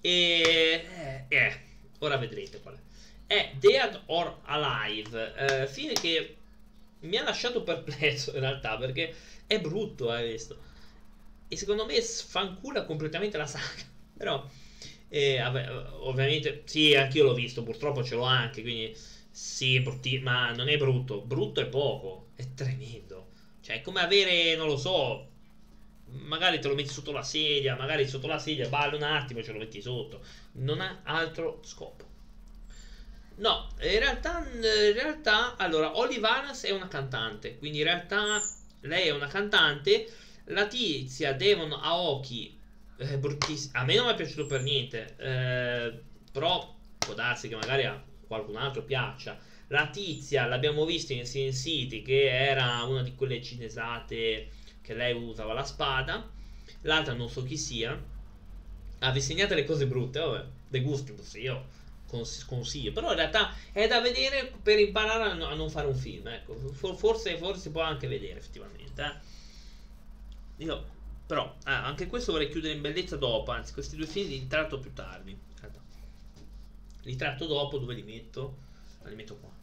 e eh, eh, ora vedrete qual è. È Dead or Alive, eh, film che mi ha lasciato perplesso in realtà perché è brutto, hai visto. E secondo me sfancula completamente la saga. Però, eh, vabbè, ovviamente, sì, anch'io l'ho visto, purtroppo ce l'ho anche, quindi sì, brutti, ma non è brutto. Brutto è poco, è tremendo. Cioè, è come avere, non lo so, magari te lo metti sotto la sedia, magari sotto la sedia balli un attimo e ce lo metti sotto. Non ha altro scopo. No, in realtà, in realtà, allora, Olive Arns è una cantante, quindi in realtà lei è una cantante. La tizia Devon Aoki, eh, a me non è piaciuto per niente, eh, però può darsi che magari a qualcun altro piaccia. La tizia l'abbiamo vista in Sin City, che era una di quelle cinesate che lei usava la spada. L'altra non so chi sia. Ha disegnato le cose brutte, vabbè, de gusto, io consiglio. Però in realtà è da vedere per imparare a, no, a non fare un film. Ecco. Forse, forse si può anche vedere effettivamente. Eh. Io, però, ah, anche questo vorrei chiudere in bellezza dopo. Anzi, questi due film li tratto più tardi. Li tratto dopo. Dove li metto? Ah, li metto qua.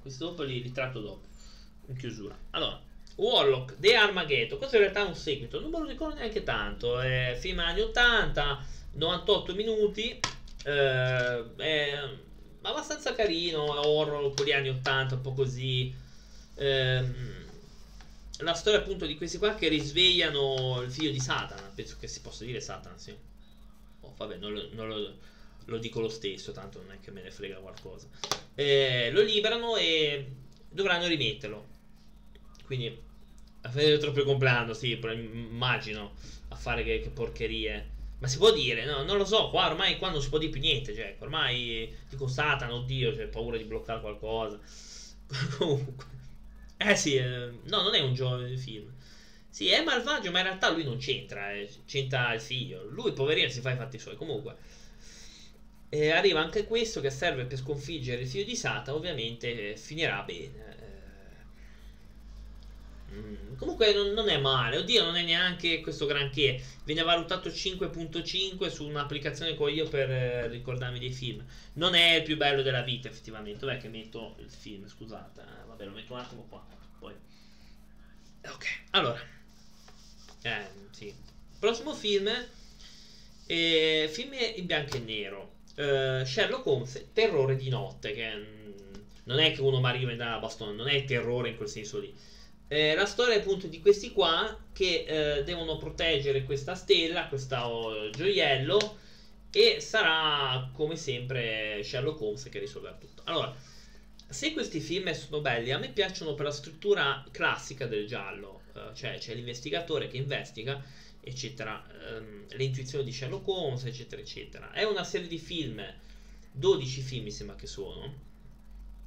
Questi dopo li, li tratto dopo. In chiusura. Allora. Warlock, The Armageddon, questo in realtà è un seguito, non me lo ricordo neanche tanto, è film anni 80, 98 minuti, eh, è abbastanza carino, è horror con gli anni 80, un po' così. Eh, la storia appunto di questi qua che risvegliano il figlio di Satana, penso che si possa dire Satana, sì. Oh, vabbè, non lo, non lo, lo dico lo stesso, tanto non è che me ne frega qualcosa. Eh, lo liberano e dovranno rimetterlo. Quindi a vedere troppo compleanno, sì, immagino a fare che, che porcherie. Ma si può dire, no, non lo so, qua ormai qua non si può dire più niente, cioè, ormai dico Satana, oddio, c'è paura di bloccare qualcosa. Comunque. Eh sì, eh, no, non è un gioco di film. Sì, è malvagio, ma in realtà lui non c'entra, eh, c'entra il figlio. Lui, poverino, si fa i fatti suoi. Comunque, eh, arriva anche questo che serve per sconfiggere il figlio di Satana, ovviamente eh, finirà bene. Mm, comunque non, non, è male, oddio non è neanche questo granché, viene valutato 5.5 su un'applicazione che ho io per eh, ricordarmi dei film. Non è il più bello della vita effettivamente, dov'è che metto il film, scusate, eh, vabbè lo metto un attimo qua, poi. Ok, allora. Eh, sì. Prossimo film, eh, film in bianco e nero. Uh, Sherlock Holmes, Terrore di notte, che non è che uno arriva da bastone, non è terrore in quel senso lì eh, la storia appunto di questi qua che eh, devono proteggere questa stella, questo oh, gioiello e sarà come sempre Sherlock Holmes che risolverà tutto. Allora, se questi film sono belli, a me piacciono per la struttura classica del giallo, eh, cioè c'è l'investigatore che investiga, eccetera, ehm, le intuizioni di Sherlock Holmes, eccetera, eccetera. È una serie di film, 12 film mi sembra che sono,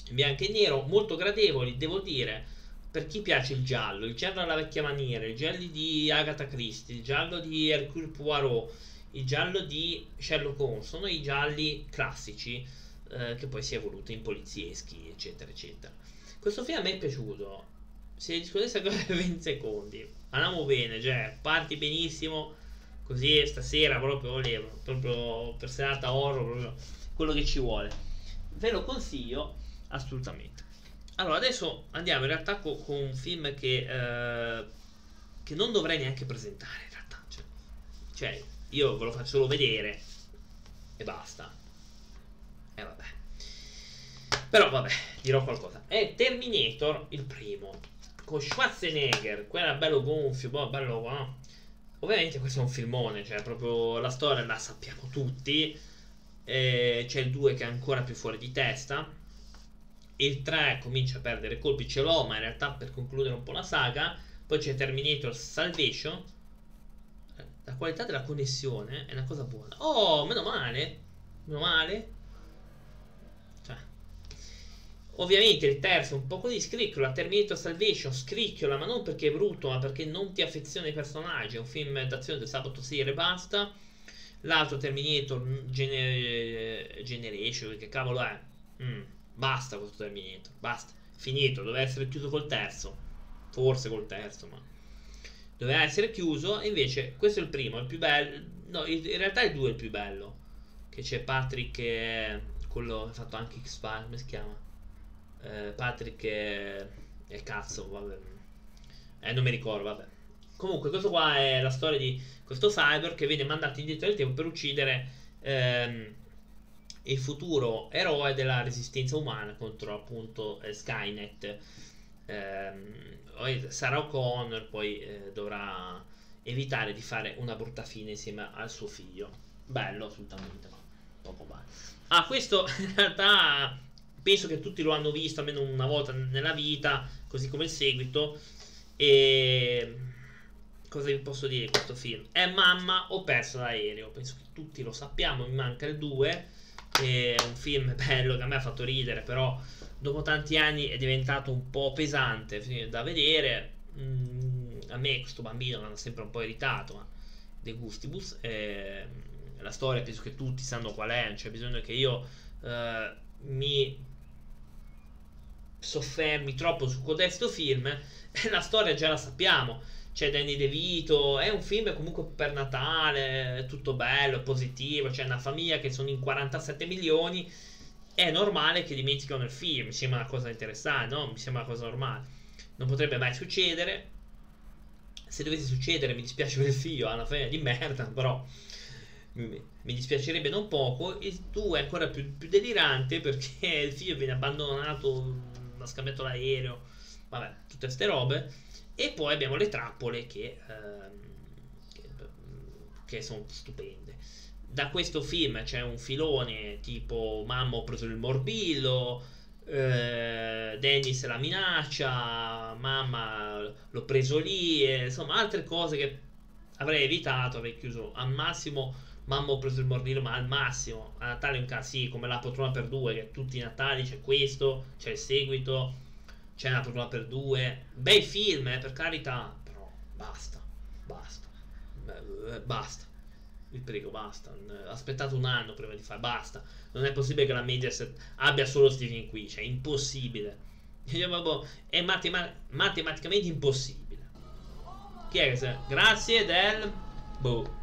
in bianco e nero, molto gradevoli, devo dire per chi piace il giallo, il giallo alla vecchia maniera, il giallo di Agatha Christie, il giallo di Hercule Poirot, il giallo di Sherlock Holmes, sono i gialli classici eh, che poi si è evoluto in polizieschi, eccetera, eccetera. Questo film a me è piaciuto. Se discutesse ancora 20 secondi, andiamo bene, cioè, parti benissimo, così stasera proprio, volevo, proprio per serata horror, proprio quello che ci vuole. Ve lo consiglio assolutamente. Allora, adesso andiamo in realtà con, con un film che, eh, che, non dovrei neanche presentare in realtà. Cioè, cioè, io ve lo faccio solo vedere e basta. E eh, vabbè. Però vabbè, dirò qualcosa. È Terminator il primo. Con Schwarzenegger, quello bello gonfio, boh, bello... No? Ovviamente questo è un filmone, cioè proprio la storia la sappiamo tutti. Eh, c'è il 2 che è ancora più fuori di testa il 3 comincia a perdere colpi, ce l'ho, ma in realtà per concludere un po' la saga, poi c'è Terminator Salvation, la qualità della connessione è una cosa buona. Oh, meno male, meno male. Ovviamente il terzo un po' così scricchiola, Terminator Salvation scricchiola, ma non perché è brutto, ma perché non ti affeziona ai personaggi, è un film d'azione del sabato sera e basta. L'altro Terminator Gener- Generation, che cavolo è? Mm Basta questo Terminator, basta. Finito, doveva essere chiuso col terzo. Forse col terzo, ma... Doveva essere chiuso invece questo è il primo, il più bello. No, in realtà il 2 è il più bello. Che c'è Patrick, eh, quello che ha fatto anche X-Files, come si chiama? Eh, Patrick è... è cazzo, vabbè. Eh, non mi ricordo, vabbè. Comunque, questo qua è la storia di questo cyber che viene mandato indietro nel tempo per uccidere... Ehm, il futuro eroe della resistenza umana contro appunto eh, Skynet. Eh, Sarah O'Connor poi eh, dovrà evitare di fare una brutta fine insieme al suo figlio. Bello assolutamente, poco male. Ah, questo in realtà penso che tutti lo hanno visto almeno una volta nella vita, così come il seguito. E cosa vi posso dire di questo film? È Mamma ho perso l'aereo, penso che tutti lo sappiamo, mi manca il 2. È un film bello che a me ha fatto ridere, però dopo tanti anni è diventato un po' pesante da vedere. Mm, a me questo bambino mi hanno sempre un po' irritato, ma De Gustibus. Eh, la storia penso che tutti sanno qual è, non c'è bisogno che io eh, mi soffermi troppo su codesto film. la storia già la sappiamo. C'è Danny DeVito, è un film comunque per Natale, è tutto bello, positivo, c'è una famiglia che sono in 47 milioni è normale che dimenticano il film. Mi sembra una cosa interessante, no? Mi sembra una cosa normale. Non potrebbe mai succedere. Se dovesse succedere, mi dispiace per il figlio, ha una famiglia di merda, però mi dispiacerebbe non poco. Il 2 è ancora più, più, delirante perché il figlio viene abbandonato, ha scambiato l'aereo, vabbè, tutte queste robe. E poi abbiamo le trappole che, ehm, che, che sono stupende da questo film c'è un filone tipo Mamma ho preso il morbillo, eh, Dennis la minaccia, Mamma l'ho preso lì, e, insomma altre cose che avrei evitato, avrei chiuso al massimo Mamma ho preso il morbillo, ma al massimo a Natale un caso, sì, come la poltrona per due, che tutti i Natali c'è questo, c'è il seguito, c'è la poltrona per due, bei film, eh, per carità, però basta, basta, eh, basta vi prego, basta. Aspettate un anno prima di fare, basta. Non è possibile che la Mediaset abbia solo Stephen qui, cioè impossibile. È matema- matematicamente impossibile. Chi è che sei? Grazie del... Boh.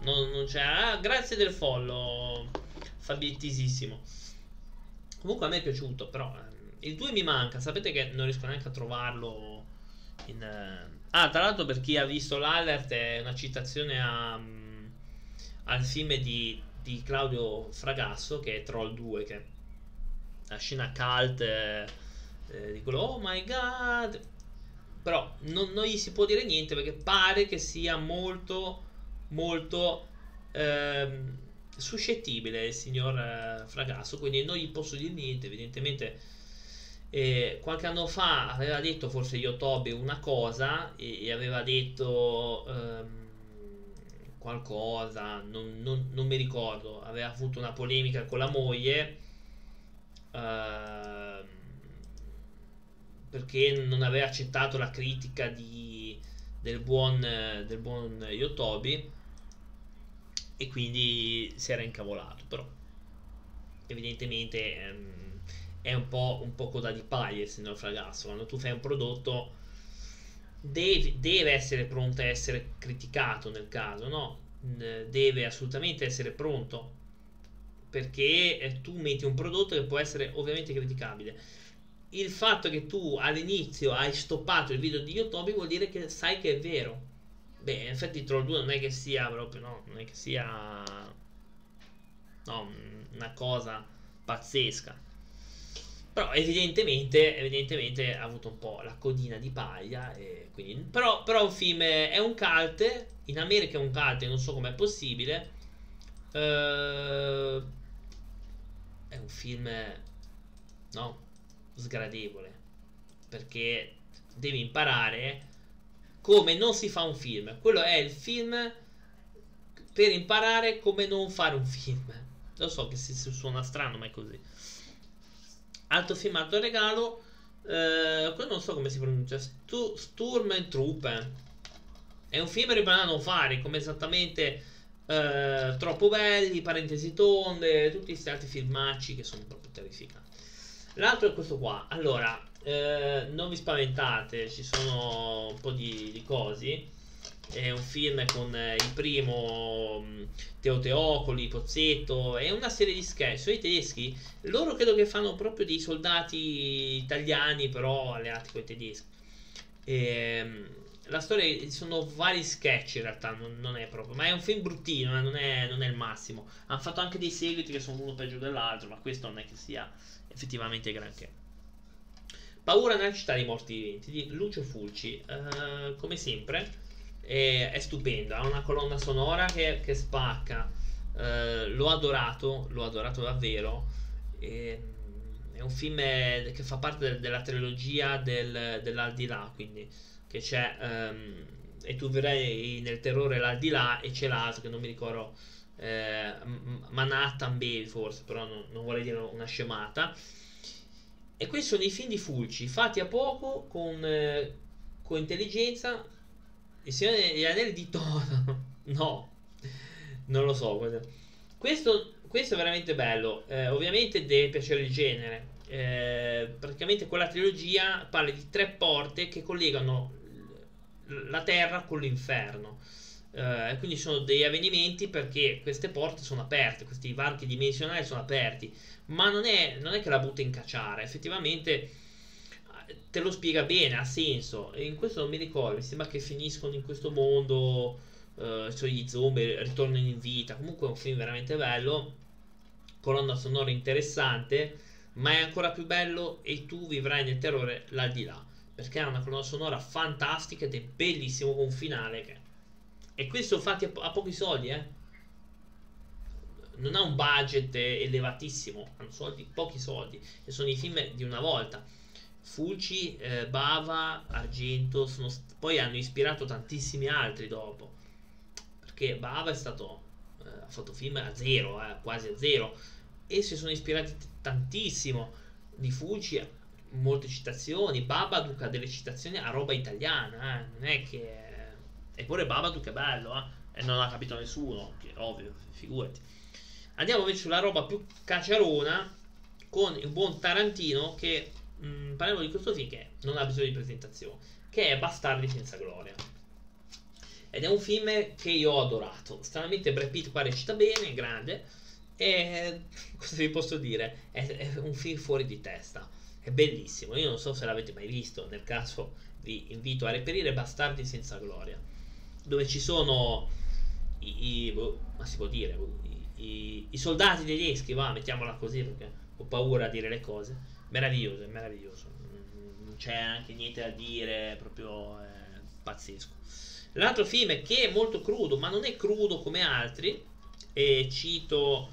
Non, non c'è... Ah, grazie del follow. Fabiettisissimo. Comunque a me è piaciuto, però... Eh, il 2 mi manca. Sapete che non riesco neanche a trovarlo in... Eh... Ah, tra l'altro per chi ha visto l'alert è una citazione a al film di, di Claudio Fragasso che è Troll 2 che è la scena cult eh, eh, di quello oh my god però non, non, gli si può dire niente perché pare che sia molto molto ehm, suscettibile il signor eh, Fragasso quindi non gli posso dire niente evidentemente eh, qualche anno fa aveva detto forse Yotobi una cosa e, e aveva detto ehm, qualcosa, non, non, non, mi ricordo, aveva avuto una polemica con la moglie uh, perché non aveva accettato la critica di, del, buon, del buon Yotobi e quindi si era incavolato, però evidentemente um, è un po' un po' coda di paglia il signor Fragasso, quando tu fai un prodotto deve, deve essere pronto a essere criticato nel caso, no? Deve assolutamente essere pronto perché tu metti un prodotto che può essere ovviamente criticabile. Il fatto che tu all'inizio hai stoppato il video di YouTube vuol dire che sai che è vero. Beh, in effetti Troll 2 non è che sia proprio, no, non è che sia no, una cosa pazzesca. Però evidentemente, evidentemente ha avuto un po' la codina di paglia. Quindi, però, però un film è un cult. In America è un cult, non so com'è possibile. Uh, è un film no sgradevole perché devi imparare come non si fa un film. Quello è il film per imparare come non fare un film. Lo so che si, si suona strano, ma è così. Altro film, altro regalo. Eh, non so come si pronuncia. Stu- Sturmtruppen. È un film per imparare a non fare, come esattamente eh, Troppo belli, Parentesi tonde, tutti questi altri filmacci che sono proprio terrificanti. L'altro è questo qua. Allora, eh, non vi spaventate, ci sono un po' di, di cosi è un film con eh, il primo mm, Teo Teocoli, Pozzetto, è una serie di sketch. I tedeschi, loro credo che fanno proprio dei soldati italiani, però alleati con i tedeschi. E, ehm, la storia sono vari sketch in realtà, non, non, è proprio, ma è un film bruttino, eh, non, è, non, è, il massimo. Hanno fatto anche dei seguiti che sono uno peggio dell'altro, ma questo non è che sia effettivamente granché. Paura nella città dei morti viventi di Lucio Fulci, uh, come sempre è, è stupendo, ha una colonna sonora che, che spacca. Uh, l'ho adorato, l'ho adorato davvero. E, è un film che fa parte della trilogia del, dell'aldilà, quindi che c'è um, e tu verrai nel terrore l'aldilà e c'è l'altro che non mi ricordo eh, Manhattan Bay forse, però non, non, vorrei dire una scemata. E questi sono i film di Fulci, fatti a poco, con, eh, con intelligenza. Il Signore degli Anelli di Toro. no, non lo so. Questo, questo è veramente bello. Eh, ovviamente deve piacere il genere. Eh, praticamente quella trilogia parla di tre porte che collegano la terra con l'inferno. Uh, quindi sono degli avvenimenti perché queste porte sono aperte, questi varchi dimensionali sono aperti, ma non è, non è che la butta in cacciare, effettivamente eh, te lo spiega bene, ha senso. E in questo non mi ricordo, mi sembra che finiscono in questo mondo, uh, cioè gli zombie ritornano in vita. Comunque è un film veramente bello, colonna sonora interessante, ma è ancora più bello e tu vivrai nel terrore l'aldilà, perché ha una colonna sonora fantastica ed è bellissimo con un finale che e questo fatti a, po- a pochi soldi, eh. Non ha un budget elevatissimo, hanno soldi, pochi soldi. E sono i film di una volta. Fulci, eh, Bava, Argento, sono, poi hanno ispirato tantissimi altri dopo. Perché Bava è stato, eh, ha fatto film a zero, eh, quasi a zero. E si sono ispirati t- tantissimo di Fulci, molte citazioni. Babadook ha delle citazioni a roba italiana, eh. non è che Eppure Babadook è bello, eh? E non ha capito nessuno, che ovvio, figurati. Andiamo invece sulla roba più cacciarona con il buon Tarantino che mh, mm, parliamo di questo film che non ha bisogno di presentazione, che è Bastardi senza gloria. Ed è un film che io ho adorato. Stranamente Brad Pitt qua recita bene, grande. E cosa vi posso dire? È, è un film fuori di testa. È bellissimo. Io non so se l'avete mai visto. Nel caso vi invito a reperire Bastardi senza gloria dove ci sono i, i boh, ma si può dire boh, i, i, soldati tedeschi va mettiamola così perché ho paura a dire le cose. Meraviglioso meraviglioso. Non c'è anche niente da dire proprio è pazzesco. L'altro film che è molto crudo ma non è crudo come altri e cito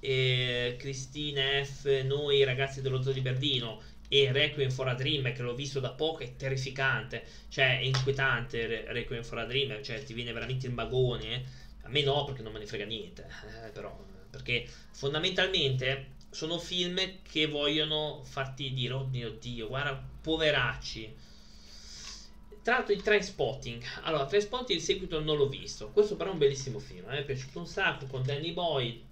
eh, Cristina F noi ragazzi dello zoo di Berlino e Requiem for a Dream che l'ho visto da poco è terrificante. Cioè è inquietante Requiem for a Dream cioè ti viene veramente il magone eh. a me no perché non me ne frega niente eh, però perché fondamentalmente sono film che vogliono farti dire oh mio dio guarda poveracci tra l'altro il Train Spotting allora Train Spotting il seguito non l'ho visto. Questo però è un bellissimo film a me è piaciuto un sacco con Danny Boy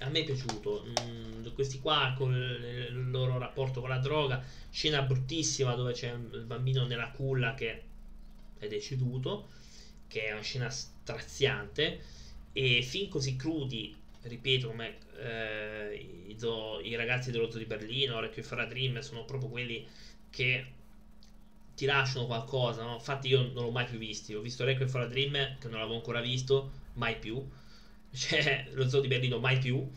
a me è piaciuto. Mm, questi qua con il loro rapporto con la droga, scena bruttissima dove c'è il bambino nella culla che è deceduto, che è una scena straziante, e film così crudi, ripeto, come eh, i, i, ragazzi dello zoo di Berlino, Requiem for a Dream, sono proprio quelli che ti lasciano qualcosa, no? Infatti io non l'ho mai più visto, ho visto Requiem for a Dream, che non l'avevo ancora visto, mai più cioè lo zoo di Berlino mai più,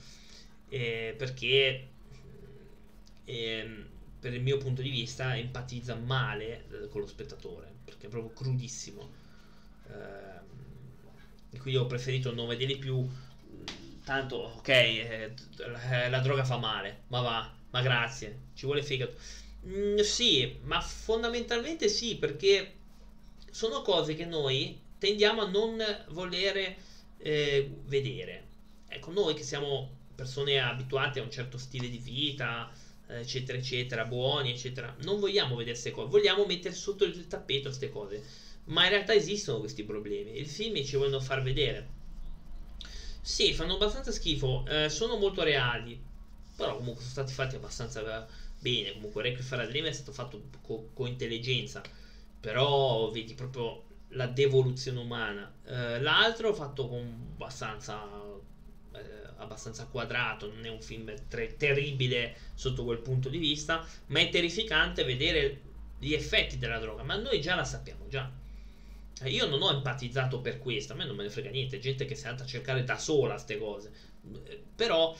eh, perché eh, per il mio punto di vista empatizza male eh, con lo spettatore, perché è proprio crudissimo. e quindi ho preferito non vederli più, tanto ok, eh, la droga fa male, ma va, ma grazie, ci vuole fegato. Mm, sì, ma fondamentalmente sì, perché sono cose che noi tendiamo a non volere eh, vedere. Ecco, noi che siamo persone abituate a un certo stile di vita, eh, eccetera, eccetera, buoni, eccetera, non vogliamo vedere queste cose, vogliamo mettere sotto il tappeto queste cose. Ma in realtà esistono questi problemi. Il film ci vogliono far vedere. Sì, fanno abbastanza schifo, eh, sono molto reali, però comunque sono stati fatti abbastanza bene. Comunque Requiem for a Dream è stato fatto con co intelligenza, però vedi proprio la devoluzione umana. Eh, l'altro fatto con abbastanza, eh, abbastanza quadrato, non è un film tre- terribile sotto quel punto di vista, ma è terrificante vedere gli effetti della droga, ma noi già la sappiamo già. Eh, io non ho empatizzato per questo, a me non me ne frega niente, gente che si è andata a cercare da sola queste cose. Eh, però,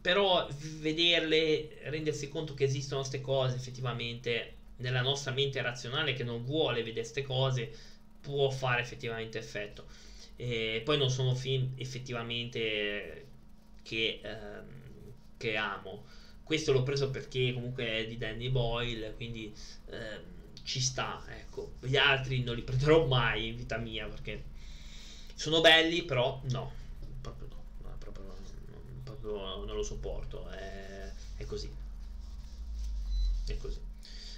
però vederle, rendersi conto che esistono queste cose effettivamente nella nostra mente razionale che non vuole vedere queste cose può fare effettivamente effetto. E poi non sono film effettivamente che, ehm, che amo. questo l'ho preso perché comunque è di Danny Boyle, quindi eh, ci sta, ecco. Gli altri non li prenderò mai in vita mia perché sono belli, però no, proprio no, no proprio, non, proprio non lo sopporto, è, è così. È così.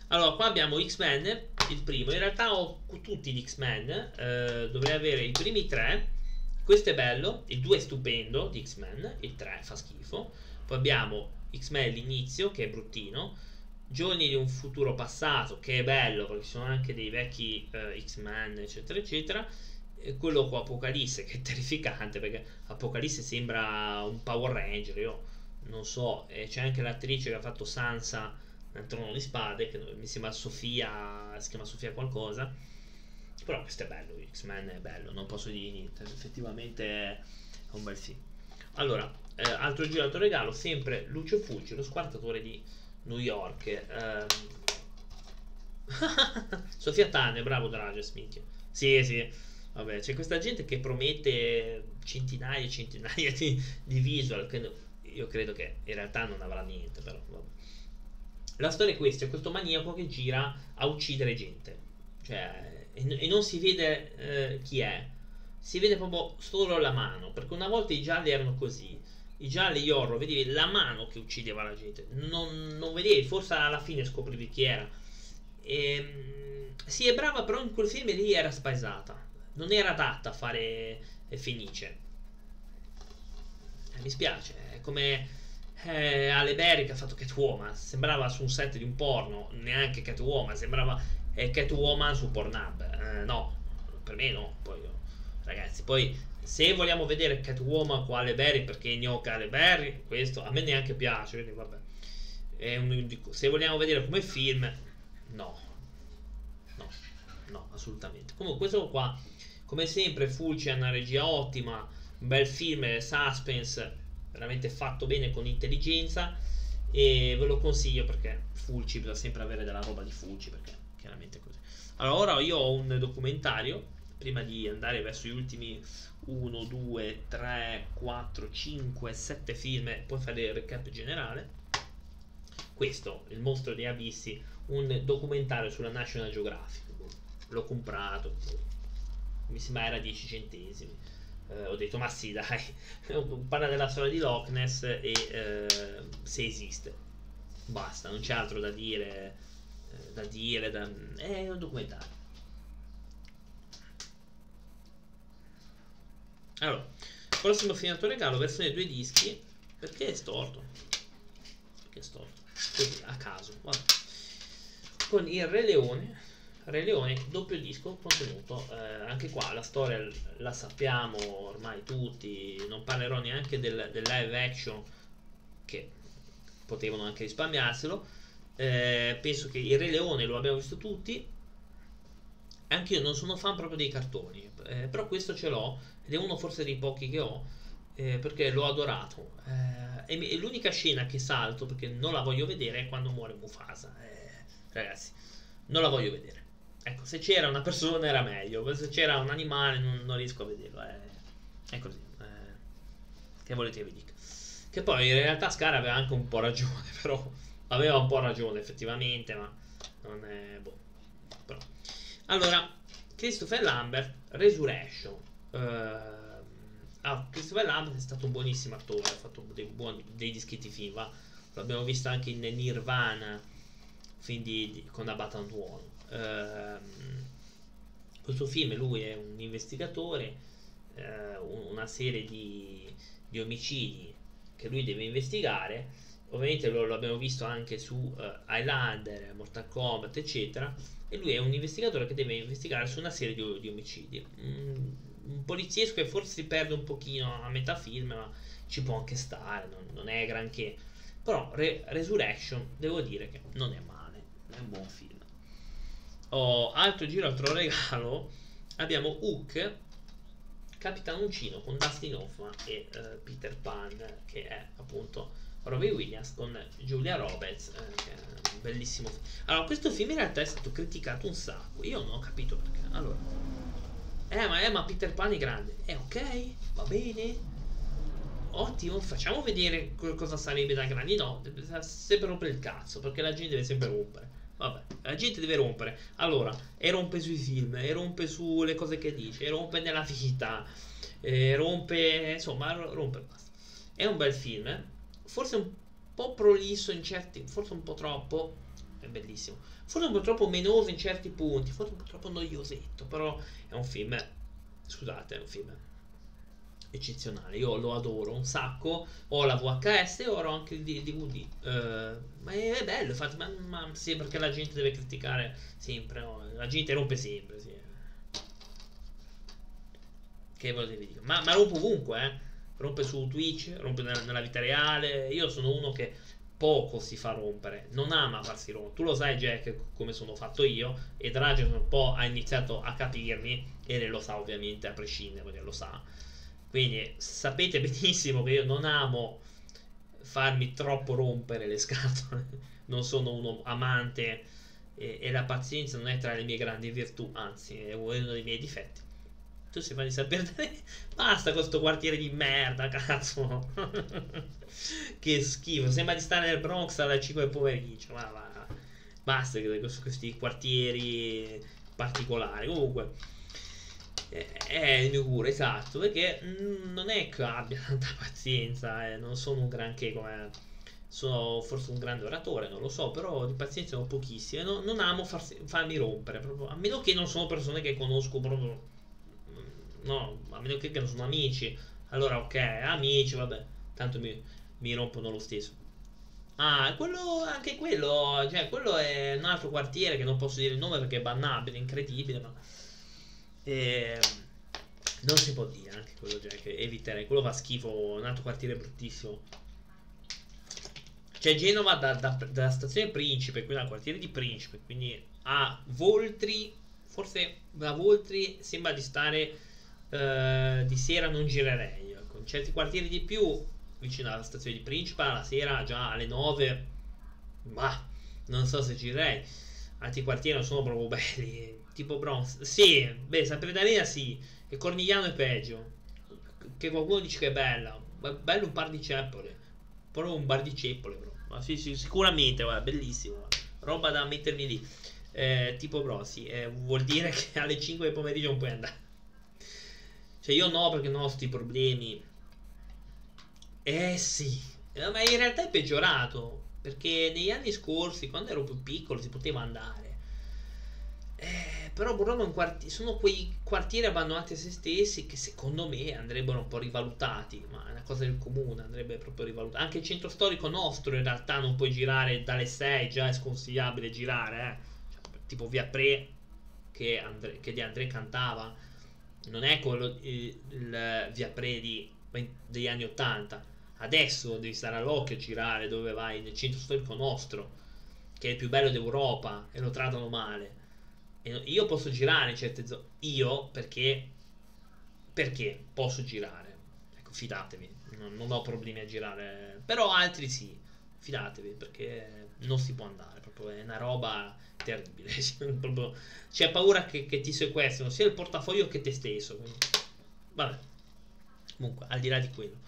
Allora, qua abbiamo X-Men, il primo. In realtà ho tutti gli X-Men. Eh, dovrei avere i primi tre. Questo è bello. Il 2 è stupendo di X-Men. Il 3 fa schifo. Poi abbiamo X-Men l'inizio, che è bruttino. Giorni di un futuro passato, che è bello, perché ci sono anche dei vecchi eh, X-Men, eccetera, eccetera. E quello con Apocalisse, che è terrificante, perché Apocalisse sembra un Power Ranger. Io non so. E c'è anche l'attrice che ha fatto Sansa nel trono di spade, che mi sembra Sofia, si chiama Sofia qualcosa. Però questo è bello, X-Men è bello, non posso dire niente, effettivamente è un bel film. Allora, eh, altro giro, altro regalo, sempre Lucio Fulci, lo squartatore di New York. Eh, Sofia Tane, bravo Drages, minchia. Sì, sì. Vabbè, c'è questa gente che promette centinaia e centinaia di, di visual. Che io credo che in realtà non avrà niente, però vabbè. La storia è questa: è questo maniaco che gira a uccidere gente. Cioè, e, e non si vede eh, chi è. Si vede proprio solo la mano. Perché una volta i gialli erano così. I gialli, gli horror, vedevi la mano che uccideva la gente. Non, non vedevi, forse alla fine scoprivi chi era. E, ehm, sì, è brava, però in quel film lì era spaesata. Non era adatta a fare Fenice. Eh, mi spiace, è come eh, Ale Berry ha fatto Catwoman sembrava su un set di un porno neanche Catwoman sembrava eh, Catwoman su Pornhub. Eh, no per me no poi, ragazzi poi se vogliamo vedere Catwoman con Ale Berry perché gnocca Ale Berry questo a me neanche piace quindi vabbè. Un, se vogliamo vedere come film no. No no assolutamente. Comunque questo qua come sempre Fulci ha una regia ottima un bel film suspense veramente fatto bene con intelligenza e ve lo consiglio perché Fulci bisogna sempre avere della roba di Fulci perché chiaramente così. Allora ora io ho un documentario prima di andare verso gli ultimi 1, 2, 3, 4, 5, 7 film poi fare il recap generale. Questo, Il mostro dei abissi, un documentario sulla National Geographic. L'ho comprato, mi sembra era 10 centesimi eh, ho detto ma sì dai parla della storia di Loch Ness e eh, se esiste. Basta non c'è altro da dire eh, da dire da... è un documentario. Allora prossimo finato regalo versione due dischi perché è storto? Perché è storto? Così a caso Guarda. con il Re Leone Re Leone, doppio disco contenuto, eh, anche qua la storia la sappiamo ormai tutti, non parlerò neanche del, del live action che potevano anche risparmiarselo, eh, penso che il Re Leone lo abbiamo visto tutti, anche io non sono fan proprio dei cartoni, eh, però questo ce l'ho ed è uno forse dei pochi che ho eh, perché l'ho adorato. Eh, e, l'unica scena che salto perché non la voglio vedere è quando muore Mufasa. Eh, ragazzi, non la voglio vedere. Ecco, se c'era una persona era meglio, se c'era un animale non, non riesco a vederlo. È, è così. Eh, che volete vi dica? Che poi in realtà Scar aveva anche un po' ragione, però aveva un po' ragione effettivamente, ma non è... Boh. Però. Allora, Christopher Lambert, Resurrection. Uh, ah, Christopher Lambert è stato un buonissimo attore, ha fatto dei, buoni, dei dischetti film, l'abbiamo visto anche in Nirvana, film di, di, con Abatan Tuono questo film lui è un investigatore, eh, una serie di, di, omicidi che lui deve investigare. Ovviamente lo, lo abbiamo visto anche su uh, Highlander, Mortal Kombat, eccetera. E lui è un investigatore che deve investigare su una serie di, di omicidi. Mm, un poliziesco che forse si perde un pochino a metà film, ma ci può anche stare, non, non è granché. Però Re- Resurrection devo dire che non è male, è un buon film oh, altro giro, altro regalo, abbiamo Hook, Capitan Uncino con Dustin Hoffman e uh, Peter Pan, che è appunto Robbie Williams con Julia Roberts, eh, che è un bellissimo film. Allora, questo film in realtà è stato criticato un sacco, io non ho capito perché. Allora, eh, ma, eh, ma Peter Pan è grande, è eh, ok, va bene. ottimo, facciamo vedere cosa sarebbe da grandi. No, sempre rompere il cazzo, perché la gente deve sempre rompere. Vabbè, la gente deve rompere. Allora, e rompe sui film, e rompe sulle cose che dice, e rompe nella vita, e rompe, insomma, rompe basta. È un bel film, eh? forse un po' prolisso in certi, forse un po' troppo, è bellissimo, forse un po' troppo menoso in certi punti, forse un po' troppo noiosetto, però è un film, scusate, è un film eccezionale. Io lo adoro un sacco. Ho la VHS e ora ho anche il DVD. Uh, eh, ma è, bello, infatti, ma, ma sì, perché la gente deve criticare sempre. No? La gente rompe sempre. Sì. Che volevi dire? Ma, ma rompe ovunque, eh. Rompe su Twitch, rompe nella, vita reale. Io sono uno che poco si fa rompere, non ama farsi rompere. Tu lo sai, Jack, come sono fatto io. E Dragon un po' ha iniziato a capirmi. E lo sa, ovviamente, a prescindere, perché lo sa quindi sapete benissimo che io non amo farmi troppo rompere le scatole, non sono uno amante e, e, la pazienza non è tra le mie grandi virtù, anzi è uno dei miei difetti. Tu sei di sapere basta con questo quartiere di merda, cazzo. che schifo, sembra di stare nel Bronx alle 5 pomeriggio, ma va. Basta con questi quartieri particolari. Comunque è il mio cura, esatto, perché mm, non è che abbia tanta pazienza, eh, non sono un granché come... Sono forse un grande oratore, non lo so, però di pazienza ho pochissime. No, non amo farsi, farmi rompere, proprio, a meno che non sono persone che conosco proprio... Mm, no, a meno che, che non sono amici. Allora, ok, amici, vabbè, tanto mi, mi rompono lo stesso. Ah, quello, anche quello, cioè, quello è un altro quartiere che non posso dire il nome perché è bannabile, incredibile, ma e non si può dire anche quello Jack, eviterei. Quello fa schifo, un altro quartiere bruttissimo. C'è Genova da, da, dalla stazione Principe, quindi dal quartiere di Principe, quindi a Voltri, forse da Voltri sembra di stare uh, di sera non girerei. Ecco. certi quartieri di più, vicino alla stazione di Principe, la sera già alle 9, ma non so se girerei. Altri quartieri non sono proprio belli tipo Bronx. Sì, beh, Sampdoria sì. E Cornigliano è peggio. Che qualcuno dice che è bella. Bello un par di ceppole. Proprio un bar di ceppole, bro. Ma sì, sì, sicuramente, guarda, bellissimo. Roba da mettermi lì. Eh, tipo Bronx, sì. Eh, vuol dire che alle 5 del pomeriggio non puoi andare. Cioè, io no, perché non ho questi problemi. Eh sì. Eh, ma in realtà è peggiorato. Perché negli anni scorsi, quando ero più piccolo, si poteva andare. Eh, però Borroma quartiere, sono quei quartieri abbandonati a se stessi che secondo me andrebbero un po' rivalutati, ma è una cosa del comune, andrebbe proprio rivalutato. Anche il centro storico nostro in realtà non puoi girare dalle 6, già è sconsigliabile girare, eh. cioè, tipo via Pre che, Andre, che di André cantava, non è quello il, il via Pre di, degli anni 80. Adesso devi stare all'occhio a girare dove vai nel centro storico nostro, che è il più bello d'Europa e lo trattano male io posso girare in certe zone. Io perché. Perché posso girare. Ecco, fidatevi. Non, non, ho problemi a girare. Però altri sì. Fidatevi perché non si può andare. Proprio è una roba terribile. c'è paura che, che, ti sequestrino sia il portafoglio che te stesso. Quindi, vabbè. Comunque, al di là di quello.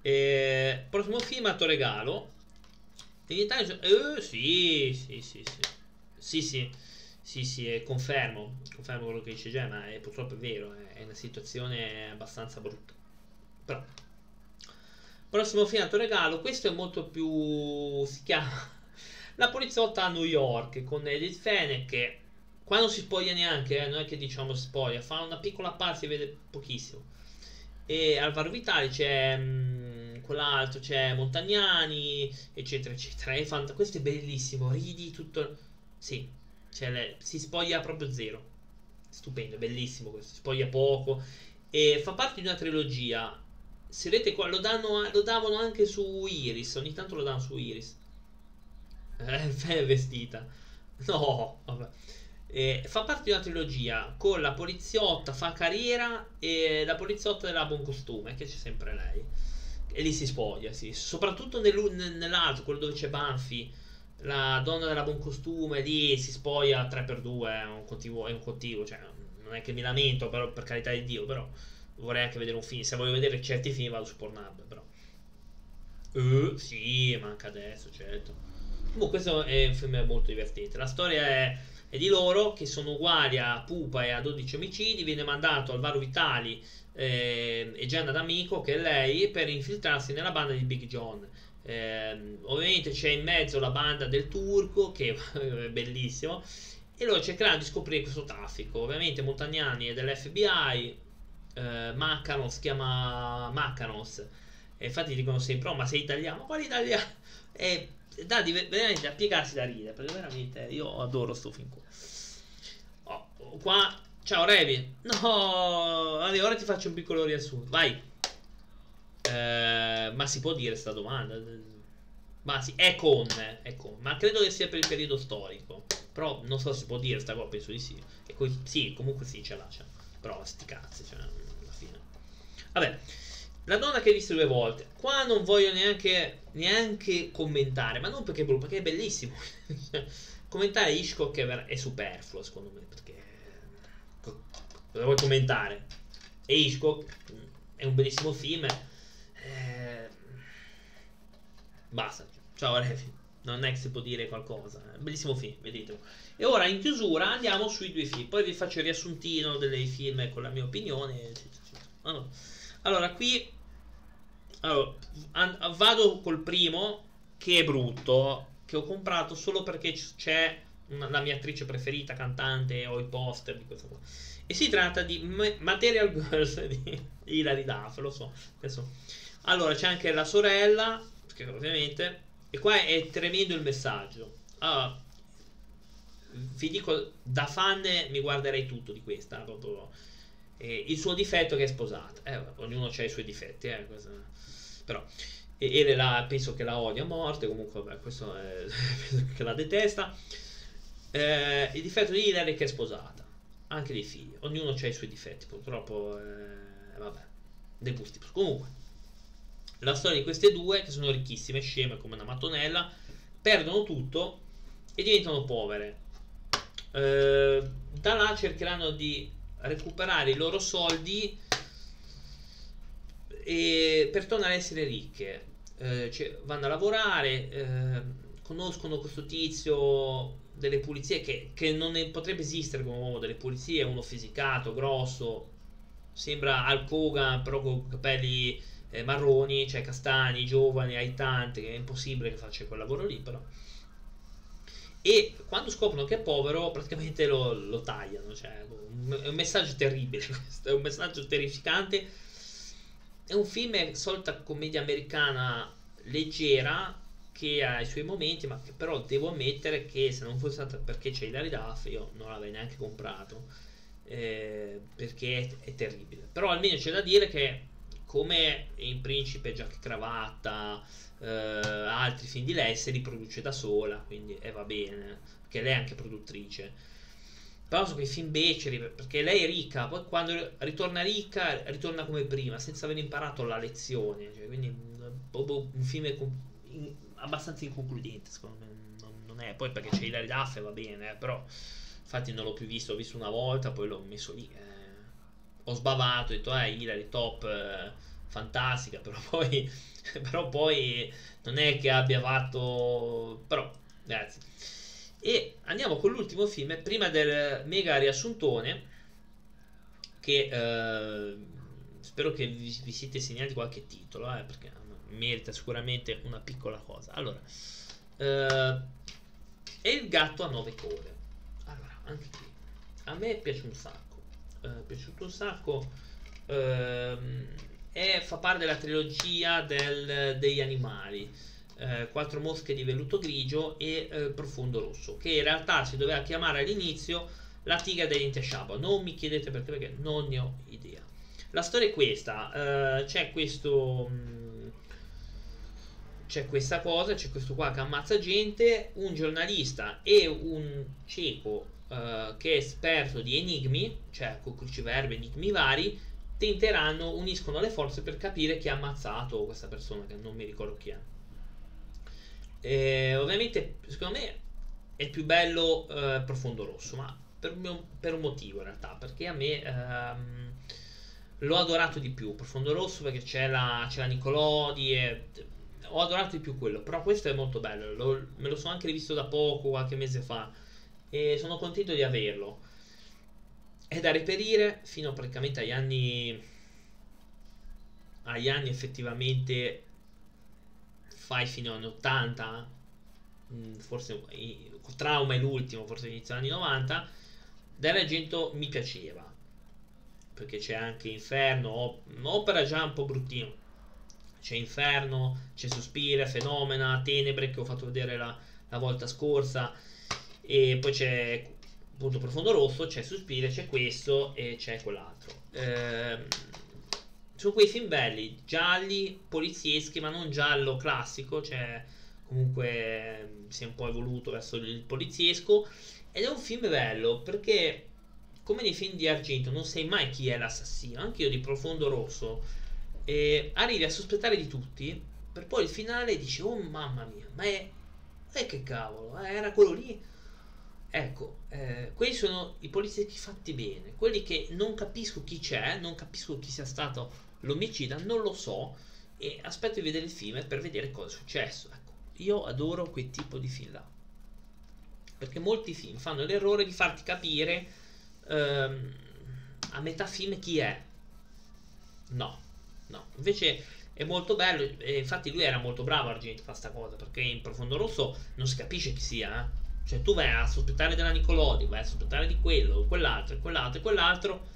Eh, prossimo film a regalo. In Italia. Eh, sì, sì, sì, sì. Sì, sì. Sì, sì, confermo, confermo quello che dice Gemma, è purtroppo è vero, è una situazione abbastanza brutta. Però, prossimo film regalo, questo è molto più, si chiama La poliziotta a New York, con Edith Fennec, che qua non si spoglia neanche, eh, non è che diciamo spoglia, fa una piccola parte, si vede pochissimo. E Alvaro Vitali c'è mh, mm, quell'altro, c'è Montagnani, eccetera, eccetera. È fant- questo è bellissimo, ridi tutto... Sì, cioè, le, si spoglia proprio zero. Stupendo, bellissimo questo. Si spoglia poco. E fa parte di una trilogia. Se vedete qua, lo, danno, lo davano anche su Iris. Ogni tanto lo danno su Iris. Eh, è vestita. No, vabbè. Eh, fa parte di una trilogia con la poliziotta fa carriera e la poliziotta della buon costume, che c'è sempre lei. E lì si spoglia, sì. Soprattutto nell'altro, quello dove c'è Banfi la donna della buon costume lì si spoglia 3x2 è un cattivo, è un cattivo cioè non è che mi lamento però, per carità di Dio però vorrei anche vedere un film se voglio vedere certi film vado su Pornhub però Uh, sì, manca adesso, certo. Comunque questo è un film molto divertente. La storia è, è, di loro che sono uguali a Pupa e a 12 omicidi. Viene mandato Alvaro Vitali eh, e Gianna D'Amico, che è lei, per infiltrarsi nella banda di Big John. Eh, ovviamente c'è in mezzo la banda del turco, che è bellissimo, e loro cercheranno di scoprire questo traffico. Ovviamente Montagnani è dell'FBI, eh, Macanos chiama Macanos, e infatti dicono sempre: Oh, ma sei italiano? Ma italiano? E da veramente a piegarsi da ridere, perché veramente io adoro sto film qua. Oh, qua, ciao Revi. No, allora, ora ti faccio un piccolo riassunto. Vai. Eh, ma si può dire sta domanda? Ma sì, è con, è con, ma credo che sia per il periodo storico. Però non so se si può dire sta cosa, penso di sì. E qui, sì, comunque sì, ce l'ha. Ce Però sti cazzi, cioè, alla fine. Vabbè. La donna che hai visto due volte. Qua non voglio neanche, neanche commentare, ma non perché è brutto, perché è bellissimo. commentare Hitchcock è, ver- è superfluo, secondo me, perché... Cosa vuoi commentare? E Hitchcock è un bellissimo film. Eh... Basta. Ciao Refi. Non è che si può dire qualcosa. Un bellissimo film, vedete. E ora in chiusura andiamo sui due film. Poi vi faccio il riassuntino dei film con la mia opinione. Allora, allora qui allora, vado col primo, che è brutto, che ho comprato solo perché c'è una, la mia attrice preferita, cantante, ho i poster di questo qua. E si tratta di Material Girls di Hilary Duff, lo so. Questo. Allora, c'è anche la sorella, che ovviamente, e qua è tremendo il messaggio. Allora, vi dico, da fan mi guarderei tutto di questa, proprio. Eh, il suo difetto è che è sposata. Eh, ognuno ha i suoi difetti, eh, questa però e, la, penso che la odia a morte comunque vabbè questo è, penso che la detesta eh, il difetto di Hillary è che è sposata anche dei figli ognuno ha i suoi difetti purtroppo eh, vabbè dei gusti comunque la storia di queste due che sono ricchissime sceme come una mattonella perdono tutto e diventano povere eh, da là cercheranno di recuperare i loro soldi e per tornare a essere ricche. Eh, cioè, vanno a lavorare, eh, conoscono questo tizio delle pulizie che, che non è, potrebbe esistere come uomo delle pulizie, uno fisicato, grosso, sembra Al Kogan però con capelli eh, marroni, cioè castani, giovani, aitanti, che è impossibile che faccia quel lavoro lì però. E quando scoprono che è povero, praticamente lo, lo tagliano. Cioè, è un messaggio terribile, questo, è un messaggio terrificante è un film solita commedia americana leggera che ha i suoi momenti, ma che però devo ammettere che se non fosse stato perché c'è Hilary Duff io non l'avrei neanche comprato eh, perché è, è, terribile. Però almeno c'è da dire che come in Principe, Giacca Cravatta, eh, altri film di lei si riproduce da sola, quindi eh, va bene, perché lei è anche produttrice però sono quei film beceri perché lei è ricca, poi quando ritorna ricca ritorna come prima, senza aver imparato la lezione. Cioè, quindi un film abbastanza inconcludente, secondo me. Non, non, è poi perché c'è Hilary Duff e va bene, eh, però infatti non l'ho più visto, l'ho visto una volta, poi l'ho messo lì. Eh. Ho sbavato, ho detto, eh, Hilary top, eh, fantastica, però poi, però poi non è che abbia fatto... Però, grazie. E andiamo con l'ultimo film, prima del mega riassuntone, che eh, spero che vi, vi, siete segnati qualche titolo, eh, perché merita sicuramente una piccola cosa. Allora, eh, è il gatto a nove code. Allora, anche qui, a me piace un sacco, eh, piaciuto un sacco. Ehm, e fa parte della trilogia del, degli animali eh, quattro mosche di velluto grigio e eh, profondo rosso, che in realtà si doveva chiamare all'inizio la tigre dei denti a sciabola. Non mi chiedete perché, perché non ne ho idea. La storia è questa: eh, c'è questo. Mm, c'è questa cosa, c'è questo qua che ammazza gente, un giornalista e un cieco uh, che è esperto di enigmi, cioè con cruciverbi, enigmi vari, tenteranno, uniscono le forze per capire chi ha ammazzato questa persona, che non mi ricordo chi è. Eh, ovviamente, secondo me è più bello eh, Profondo Rosso, ma per un, per un, motivo in realtà, perché a me ehm, l'ho adorato di più Profondo Rosso perché c'è la, c'è la Nicolodi e ho adorato di più quello, però questo è molto bello, lo, me lo sono anche rivisto da poco, qualche mese fa, e sono contento di averlo. È da reperire fino praticamente agli anni, agli anni effettivamente, fai fino agli anni 80, mm, forse Trauma è l'ultimo, forse inizio anni 90, dell'argento mi piaceva, perché c'è anche Inferno, opera già un po' bruttino, c'è Inferno, c'è Sospira, Fenomena, Tenebre che ho fatto vedere la, la volta scorsa e poi c'è appunto Profondo Rosso, c'è Sospira, c'è questo e c'è quell'altro. Ehm, sono quei film belli, gialli, polizieschi, ma non giallo classico, cioè comunque si è un po' evoluto verso il poliziesco ed è un film bello perché come nei film di Argento non sai mai chi è l'assassino, anche io di Profondo Rosso e arrivi a sospettare di tutti, per poi il finale dici, oh mamma mia, ma è, è che cavolo, eh, era quello lì. Ecco, eh, quelli sono i polizieschi fatti bene, quelli che non capisco chi c'è, non capisco chi sia stato l'omicida, non lo so e aspetto di vedere il film per vedere cosa è successo. Ecco, io adoro quel tipo di film là. Perché molti film fanno l'errore di farti capire ehm, a metà film chi è. No, No, invece è molto bello. Infatti, lui era molto bravo Argento a fare questa cosa. Perché in profondo rosso non si capisce chi sia. Eh? Cioè, tu vai a sospettare della Nicolodi, vai a sospettare di quello, quell'altro, quell'altro, quell'altro.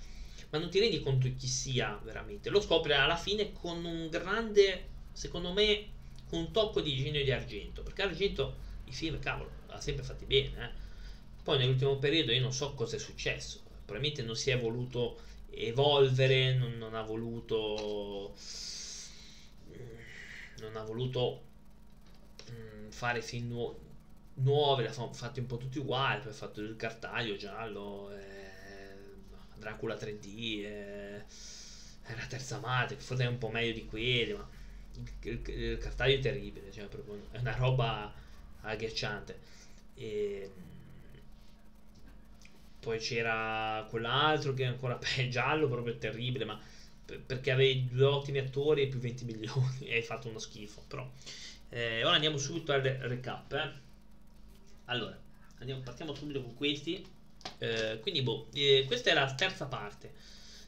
Ma non ti rendi conto di chi sia veramente. Lo scopri alla fine con un grande, secondo me, con un tocco di genio di Argento. Perché Argento i film, cavolo, l'ha sempre fatti bene. Eh? Poi nell'ultimo periodo io non so cosa è successo. Probabilmente non si è voluto evolvere, non, non ha voluto non ha voluto mm, fare film nu- nuovi, li ha fatti un po' tutti uguali, poi ha fatto il cartaglio giallo, eh, Dracula 3D, eh, la terza madre, che forse è un po' meglio di quelli, ma il, il, il cartaglio è terribile, cioè proprio, è una roba agghiacciante. E, poi c'era quell'altro che è ancora è giallo, proprio terribile, ma perché avevi due ottimi attori e più 20 milioni e hai fatto uno schifo. Però eh, ora andiamo subito al recap. Eh. Allora, andiamo, partiamo subito con questi. Eh, quindi, boh, eh, questa è la terza parte.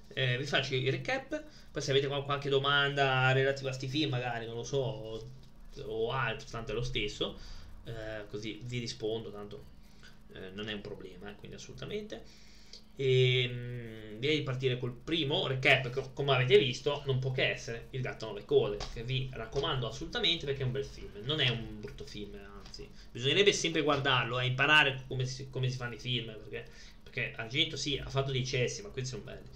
Eh, vi faccio il recap. Poi, se avete qualche domanda relativa a questi film, magari non lo so, o, o altro, tanto è lo stesso. Eh, così vi rispondo. Tanto eh, non è un problema, eh, quindi assolutamente. E mh, mm, direi di partire col primo recap, che come avete visto non può che essere Il gatto a nove code, che vi raccomando assolutamente perché è un bel film, non è un brutto film, anzi, bisognerebbe sempre guardarlo e eh, imparare come si, come si, fanno i film, perché, perché Argento sì, ha fatto dei cessi, ma questi sono belli.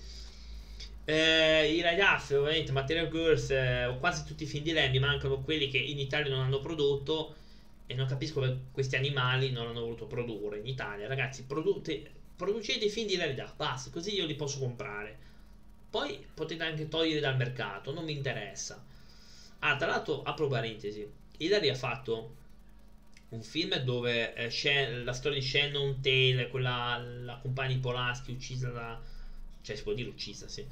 Eh, I ragazzi, ovviamente, Material Girls, eh, quasi tutti i film di lei, mi mancano quelli che in Italia non hanno prodotto e non capisco perché questi animali non hanno voluto produrre in Italia. Ragazzi, produte, producete film di realtà, basta, così io li posso comprare. Poi potete anche togliere dal mercato, non mi interessa. Ah, tra l'altro, apro parentesi, Hilary ha fatto un film dove eh, Shen, la storia di Shannon Taylor, quella la compagna di Polaschi uccisa da... cioè si può dire uccisa, sì.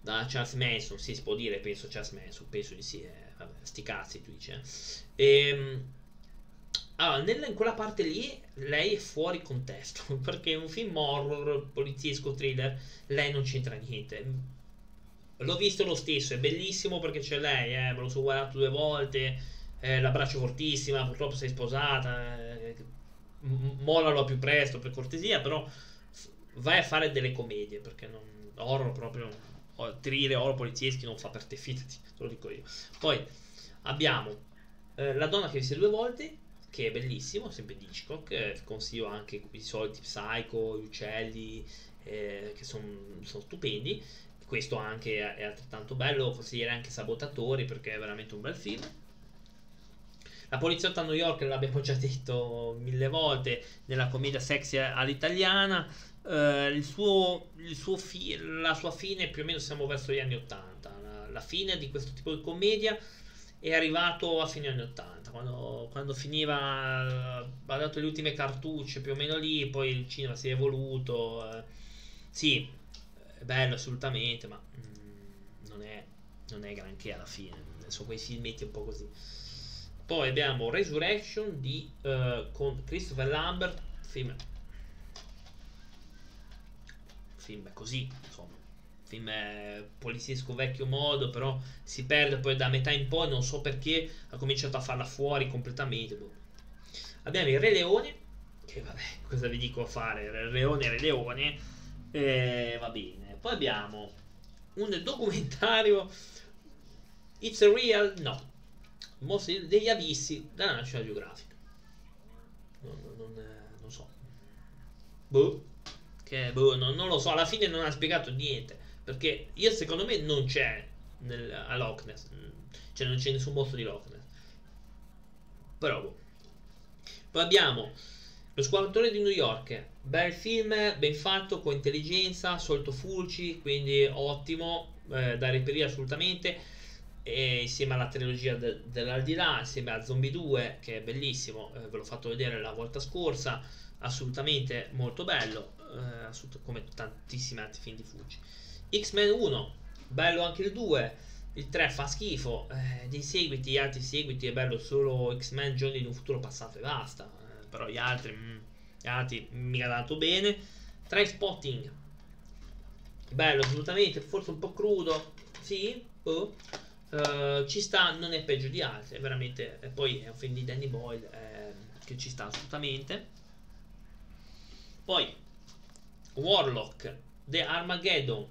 Da Charles Manson, sì, si può dire, penso Charles Manson, penso di sì, eh, vabbè, sti cazzi tu dici. Eh. E, ehm, allora, nella, in quella parte lì lei è fuori contesto perché un film horror, poliziesco, thriller, lei non c'entra niente. L'ho visto lo stesso, è bellissimo perché c'è lei, eh, me lo sono guardato due volte, eh, l'abbraccio fortissima, purtroppo sei sposata, eh, mollalo più presto per cortesia, però vai a fare delle commedie perché non, horror proprio, thriller, horror polizieschi non fa per te, fidati, te lo dico io. Poi abbiamo eh, la donna che visse due volte che è bellissimo, sempre di Hitchcock, eh, consiglio anche i soliti Psycho, gli uccelli, eh, che sono son stupendi, questo anche è altrettanto bello, consigliere anche Sabotatori perché è veramente un bel film. La poliziotta a New York l'abbiamo già detto mille volte nella commedia sexy all'italiana. Uh, il suo, il suo fi- la sua fine più o meno siamo verso gli anni 80. La, la, fine di questo tipo di commedia è arrivato a fine anni 80, quando, quando finiva, ha dato le ultime cartucce più o meno lì, poi il cinema si è evoluto. Eh, sì, è bello assolutamente, ma mm, non, è, non è granché alla fine. Sono quei filmetti un po' così. Poi abbiamo Resurrection di, uh, con Christopher Lambert, film, film così, insomma, film poliziesco vecchio modo, però si perde poi da metà in poi, non so perché ha cominciato a farla fuori completamente. Boh. Abbiamo il Re Leone, che vabbè, cosa vi dico a fare? Re Leone, Re Leone, eh, va bene. Poi abbiamo un documentario It's a Real, no, Mostri degli abissi della National Geographic. Non, non, non so. Boh. Che, boh, non, non, lo so, alla fine non ha spiegato niente. Perché io secondo me non c'è nel, a Loch Ness. Cioè non c'è nessun mostro di Loch Ness. Però boh. Poi abbiamo Lo squadratore di New York. Bel film, ben fatto, con intelligenza, solto fulci, quindi ottimo, eh, da reperire assolutamente e insieme alla trilogia de- dell'aldilà, insieme a Zombie 2 che è bellissimo, eh, ve l'ho fatto vedere la volta scorsa, assolutamente molto bello, eh, assolut- come tantissimi altri film di Fuji. X-Men 1, bello anche il 2, il 3 fa schifo, eh, dei seguiti, altri seguiti è bello solo X-Men Giorni di un futuro passato e basta, eh, però gli altri, mm, gli altri mi ha dato bene. Spotting, bello assolutamente, forse un po' crudo, sì, oh Uh, ci sta, non è peggio di altri, è veramente. E poi è un film di Danny Boyle eh, che ci sta assolutamente. Poi Warlock, The Armageddon,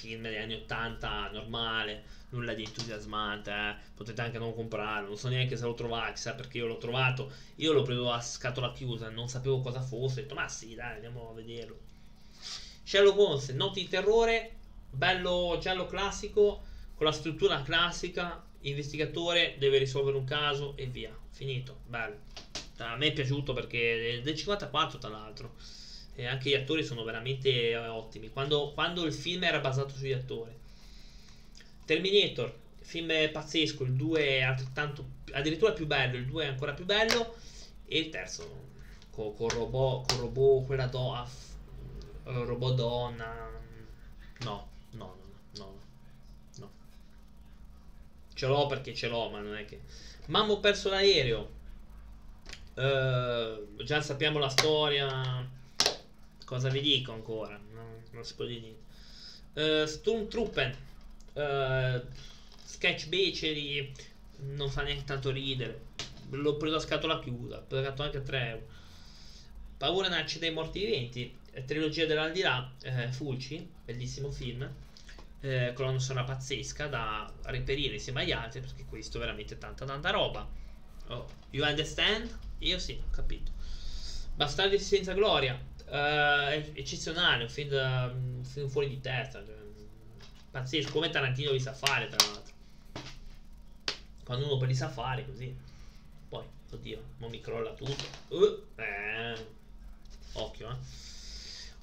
film degli anni 80, normale, nulla di entusiasmante, eh. potete anche non comprarlo, non so neanche se lo trovate, chissà perché io l'ho trovato, io l'ho preso a scatola chiusa, non sapevo cosa fosse, ho detto ma sì dai andiamo a vederlo. Sherlock Holmes, Notti di terrore, bello giallo classico, con la struttura classica, investigatore deve risolvere un caso e via, finito, bello. A me è piaciuto perché è del 54 tra l'altro, e anche gli attori sono veramente eh, ottimi, quando, quando il film era basato sugli attori. Terminator, film pazzesco, il 2 è altrettanto, addirittura più bello, il 2 è ancora più bello, e il terzo, con, con robot, con robot, quella do, robot donna, no, no, no. Ce l'ho perché ce l'ho, ma non è che... Mamma ho perso l'aereo. Uh, già sappiamo la storia. Cosa vi dico ancora? No, non si può dire niente. Uh, Stormtrooper. Uh, sketch beceri. Non fa neanche tanto ridere. L'ho preso a scatola chiusa. Ho pagato anche 3 euro. Paura nasce dai morti viventi. Trilogia dell'aldilà. Eh, Fulci. Bellissimo film eh, colonna sonora pazzesca da reperire insieme agli altri perché questo è veramente tanta tanta roba. Oh, you understand? io sì, ho capito. Bastardi senza gloria. Uh, eccezionale un film, da, un film, fuori di testa cioè, pazzesco come Tarantino li sa fare tra l'altro. Quando uno li sa fare così. Poi oddio non mi crolla tutto. Uh, eh, occhio eh.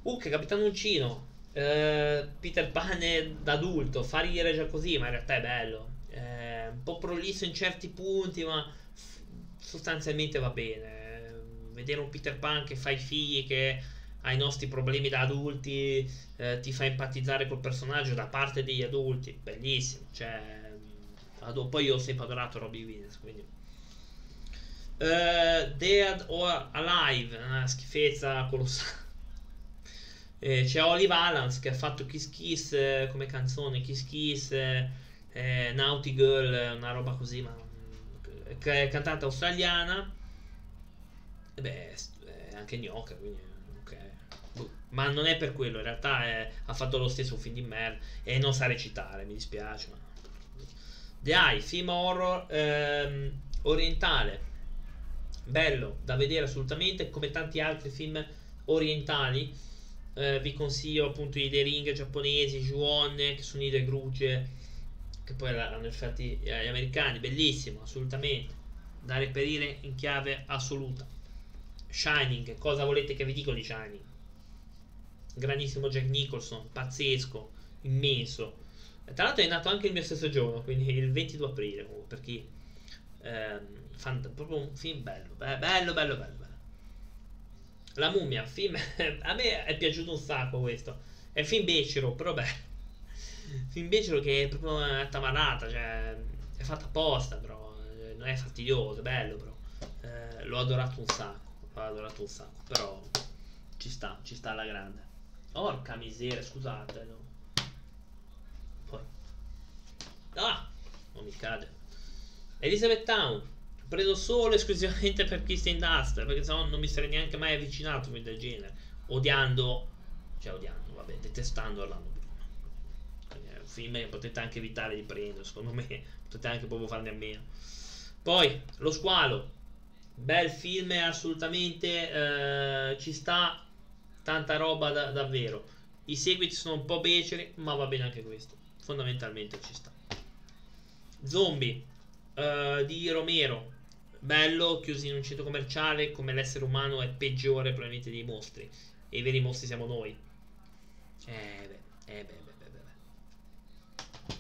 Uc, Capitano Uncino eh, Peter Pan da adulto fa ridere già così, ma in realtà è bello. Eh, un po' prolisso in certi punti, ma sostanzialmente va bene. vedere un Peter Pan che fa i figli, che ha i nostri problemi da adulti, eh, ti fa empatizzare col personaggio da parte degli adulti, bellissimo. Cioè, ad- poi io ho sempre adorato Robbie Williams, quindi. Dead or Alive, una schifezza colossale. Eh, c'è Olive Alans che ha fatto Kiss Kiss eh, come canzone, Kiss Kiss, eh, eh Naughty Girl, una roba così, ma è cantata australiana. E beh, è anche gnocca, quindi. Boh. Ma non è per quello, in realtà è, ha fatto lo stesso film di merda e non sa recitare, mi dispiace. Ma... The Eye, film horror ehm, orientale, bello da vedere assolutamente, come tanti altri film orientali eh, vi consiglio appunto i The Ring giapponesi, Juon, che sono i The Grugge, che poi l'hanno infatti gli americani, bellissimo, assolutamente, da reperire in chiave assoluta. Shining, cosa volete che vi dico di Shining? Grandissimo Jack Nicholson, pazzesco, immenso. Tra l'altro è nato anche il mio stesso giorno, quindi il 22 aprile, per chi... Ehm, proprio un film bello, bello, bello, bello. La mummia, film. a me è piaciuto un sacco questo. È film becero, però beh. film becero che è proprio una tamarata, cioè è fatta apposta, però eh, non è fastidioso, è bello, però eh, l'ho adorato un sacco, l'ho adorato un sacco, però ci sta, ci sta alla grande. Porca miseria, scusate, no. Poi. Ah, non mi cade. Elizabeth Town, preso solo esclusivamente per Kristen Dust, perché sennò non mi sarei neanche mai avvicinato a un del genere, odiando, cioè odiando, vabbè, detestando Orlando Bloom. È un film che potete anche evitare di prendere, secondo me, potete anche proprio farne a meno. Poi, Lo Squalo, bel film assolutamente, eh, ci sta tanta roba da, davvero. I seguiti sono un po' beceri, ma va bene anche questo. Fondamentalmente ci sta. Zombie uh, di Romero. Bello, chiusi in un centro commerciale, come l'essere umano è peggiore probabilmente dei mostri. E i veri mostri siamo noi. Eh beh, eh beh, beh, beh, beh.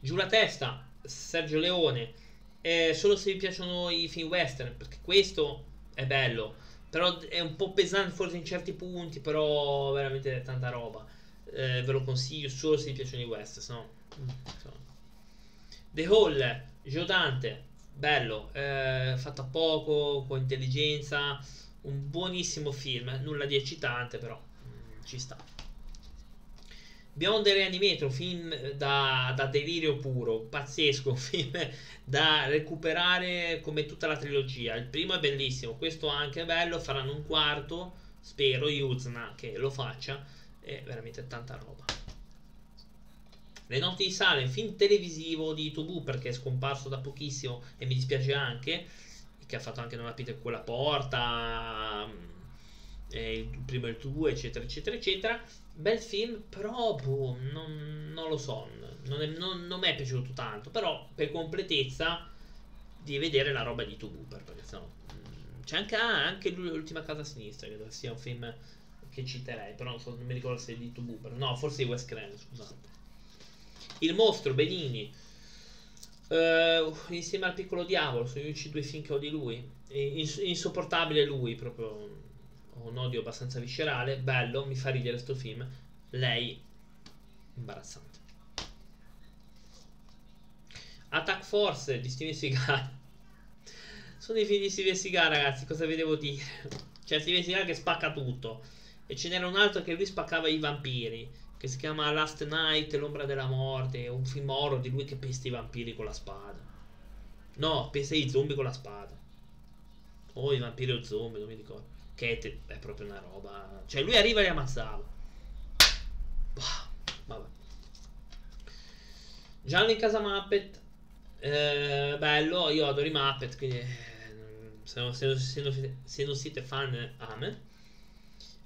Giù la testa, Sergio Leone. Eh, solo se vi piacciono i film western, perché questo è bello. Però è un po' pesante forse in certi punti, però veramente tanta roba. Eh, ve lo consiglio solo se vi piacciono i western, se no... Insomma. The Hall, Giodante, bello, eh, fatto a poco, con intelligenza, un buonissimo film, nulla di eccitante però mm, ci sta. Beyond the Reanimator, film da, da, delirio puro, pazzesco, film da recuperare come tutta la trilogia. Il primo è bellissimo, questo anche è bello, faranno un quarto, spero, Yuzna che lo faccia, è veramente tanta roba. Le notti di sale, film televisivo di Tubu perché è scomparso da pochissimo e mi dispiace anche, che ha fatto anche Non aprite quella porta, mm, il primo e il tuo, eccetera, eccetera, eccetera. Bel film, però boh, non, non, lo so, non, è, non, non mi è piaciuto tanto, però per completezza di vedere la roba di Tubu perché sennò mm, c'è anche, ah, anche l'ultima casa a sinistra, credo sia un film che citerei, però non, so, non mi ricordo se è di Tubu, no, forse di West Craven, scusate. Il mostro, Benini. Uh, insieme al piccolo diavolo, sono gli unici due film che ho di lui. Ins- insopportabile lui, proprio ho un odio abbastanza viscerale. Bello, mi fa ridere sto film. Lei, imbarazzante. Attack Force di Steven Seagal. Sono i film di Steven Seagal, ragazzi. Cosa vi devo dire? C'è Steven Seagal che spacca tutto. E ce n'era un altro che lui spaccava i vampiri che si chiama Last Night, l'ombra della morte, un film horror di lui che pesta i vampiri con la spada. No, pesta i zombie con la spada. O i vampiri o zombie, non mi ricordo. Che è, proprio una roba. Cioè, lui arriva e li ammazzava. Bah, vabbè. Giallo in casa Muppet. Eh, bello, io adoro i Muppet, quindi eh, se, se, se, se, non siete fan, ame.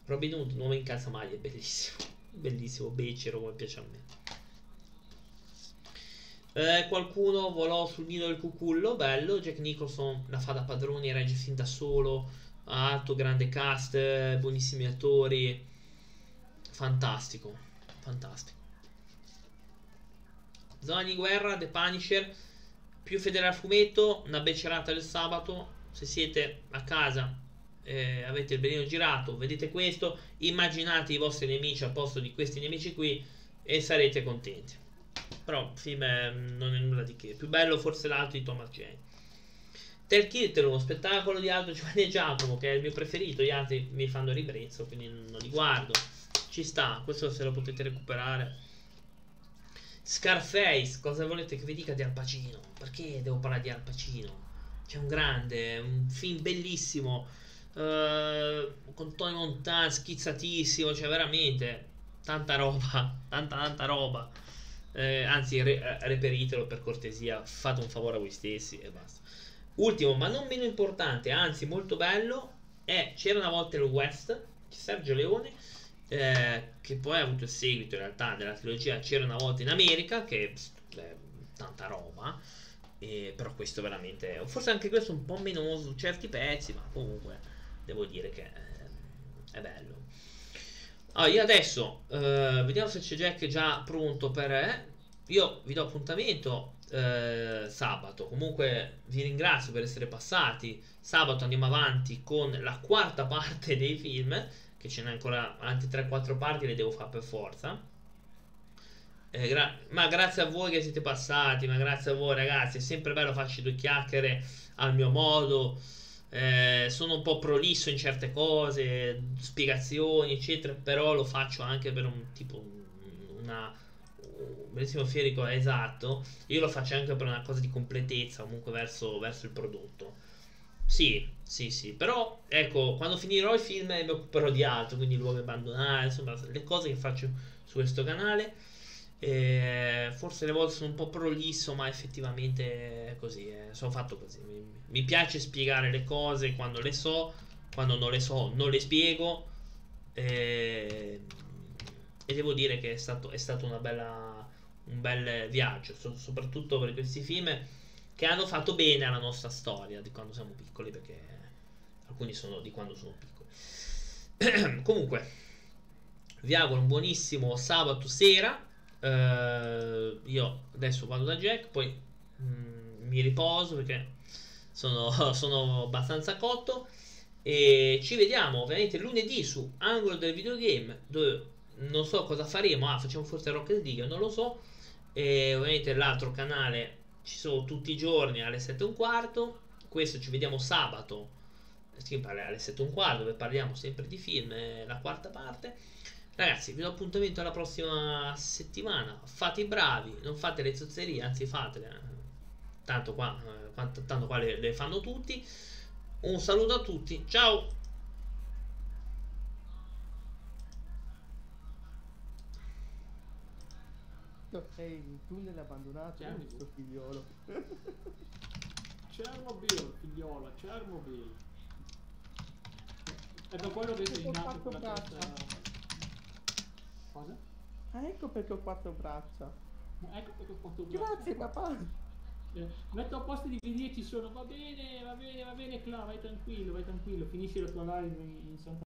Robin Hood, nuovo in casa maglia, è bellissimo bellissimo, becero come piace a me. Eh, qualcuno volò sul nido del cucullo, bello. Jack Nicholson la fa da padrone, regge fin da solo. Alto, grande cast, buonissimi attori. Fantastico, fantastico. Zona di guerra, The Punisher. Più fedele al fumetto, una becerata del sabato. Se siete a casa eh, avete il benino girato, vedete questo, immaginate i vostri nemici al posto di questi nemici qui e sarete contenti. Però il film è, non è nulla di che. Più bello forse l'altro di Thomas Jane. Tel Kirtel, uno spettacolo di Aldo Giovanni e Giacomo, che è il mio preferito, gli altri mi fanno ribrezzo, quindi non li guardo. Ci sta, questo se lo potete recuperare. Scarface, cosa volete che vi dica di Al Pacino? Perché devo parlare di Al Pacino? C'è un grande, un film bellissimo Uh, con Tony Montana schizzatissimo, cioè veramente tanta roba, tanta tanta roba. Eh, anzi, re- eh, reperitelo per cortesia, fate un favore a voi stessi e basta. Ultimo, ma non meno importante, anzi molto bello, è C'era una volta il West, Sergio Leone, eh, che poi ha avuto il seguito in realtà della trilogia C'era una volta in America, che è tanta roba. Eh, però questo veramente, forse anche questo un po' meno su certi pezzi, ma comunque devo dire che è bello. Allora, io adesso eh, vediamo se c'è Jack già pronto per... Eh. Io vi do appuntamento eh, sabato. Comunque vi ringrazio per essere passati. Sabato andiamo avanti con la quarta parte dei film, che ce n'è ancora altri 3-4 parti, le devo fare per forza. Eh, gra- ma grazie a voi che siete passati, ma grazie a voi ragazzi, è sempre bello farci due chiacchiere al mio modo. Eh, sono un po' prolisso in certe cose, spiegazioni, eccetera, però lo faccio anche per un tipo una un bellissimo fierico esatto. Io lo faccio anche per una cosa di completezza, comunque verso, verso il prodotto. Sì, sì, sì, però ecco, quando finirò i film mi occuperò di altro, quindi luoghi abbandonati, insomma, le cose che faccio su questo canale. Eh, forse le volte sono un po' prolisso, ma effettivamente è così, eh, sono fatto così. Mi, mi, piace spiegare le cose quando le so, quando non le so non le spiego. Eh, e devo dire che è stato, è stato bella, un bel viaggio, so, soprattutto per questi film che hanno fatto bene alla nostra storia di quando siamo piccoli, perché alcuni sono di quando sono piccoli. Comunque, vi auguro un buonissimo sabato sera. Uh, io adesso vado da Jack, poi mm, mi riposo perché sono, sono, abbastanza cotto. E ci vediamo ovviamente lunedì su Angolo del Videogame, dove non so cosa faremo. Ah, facciamo forse Rocket League, non lo so. E ovviamente l'altro canale ci sono tutti i giorni alle 7 e un quarto. Questo ci vediamo sabato alle 7 e un quarto, dove parliamo sempre di film, la quarta parte. Ragazzi, vi do appuntamento alla prossima settimana. Fate i bravi, non fate le zozzerie, anzi fatele. Tanto qua, eh, tanto qua le, le fanno tutti. Un saluto a tutti, ciao! sei in tunnel abbandonato con questo figliolo. Chernobyl, figliola, Chernobyl. È per quello che sei nato con la testa... Cosa? Ah, ecco perché ho quattro braccia. Ecco perché ho quattro braccia. Grazie papà. Eh, metto a posto di video ci sono, va bene, va bene, va bene, Cla, vai tranquillo, vai tranquillo, finisci la tua live in Santa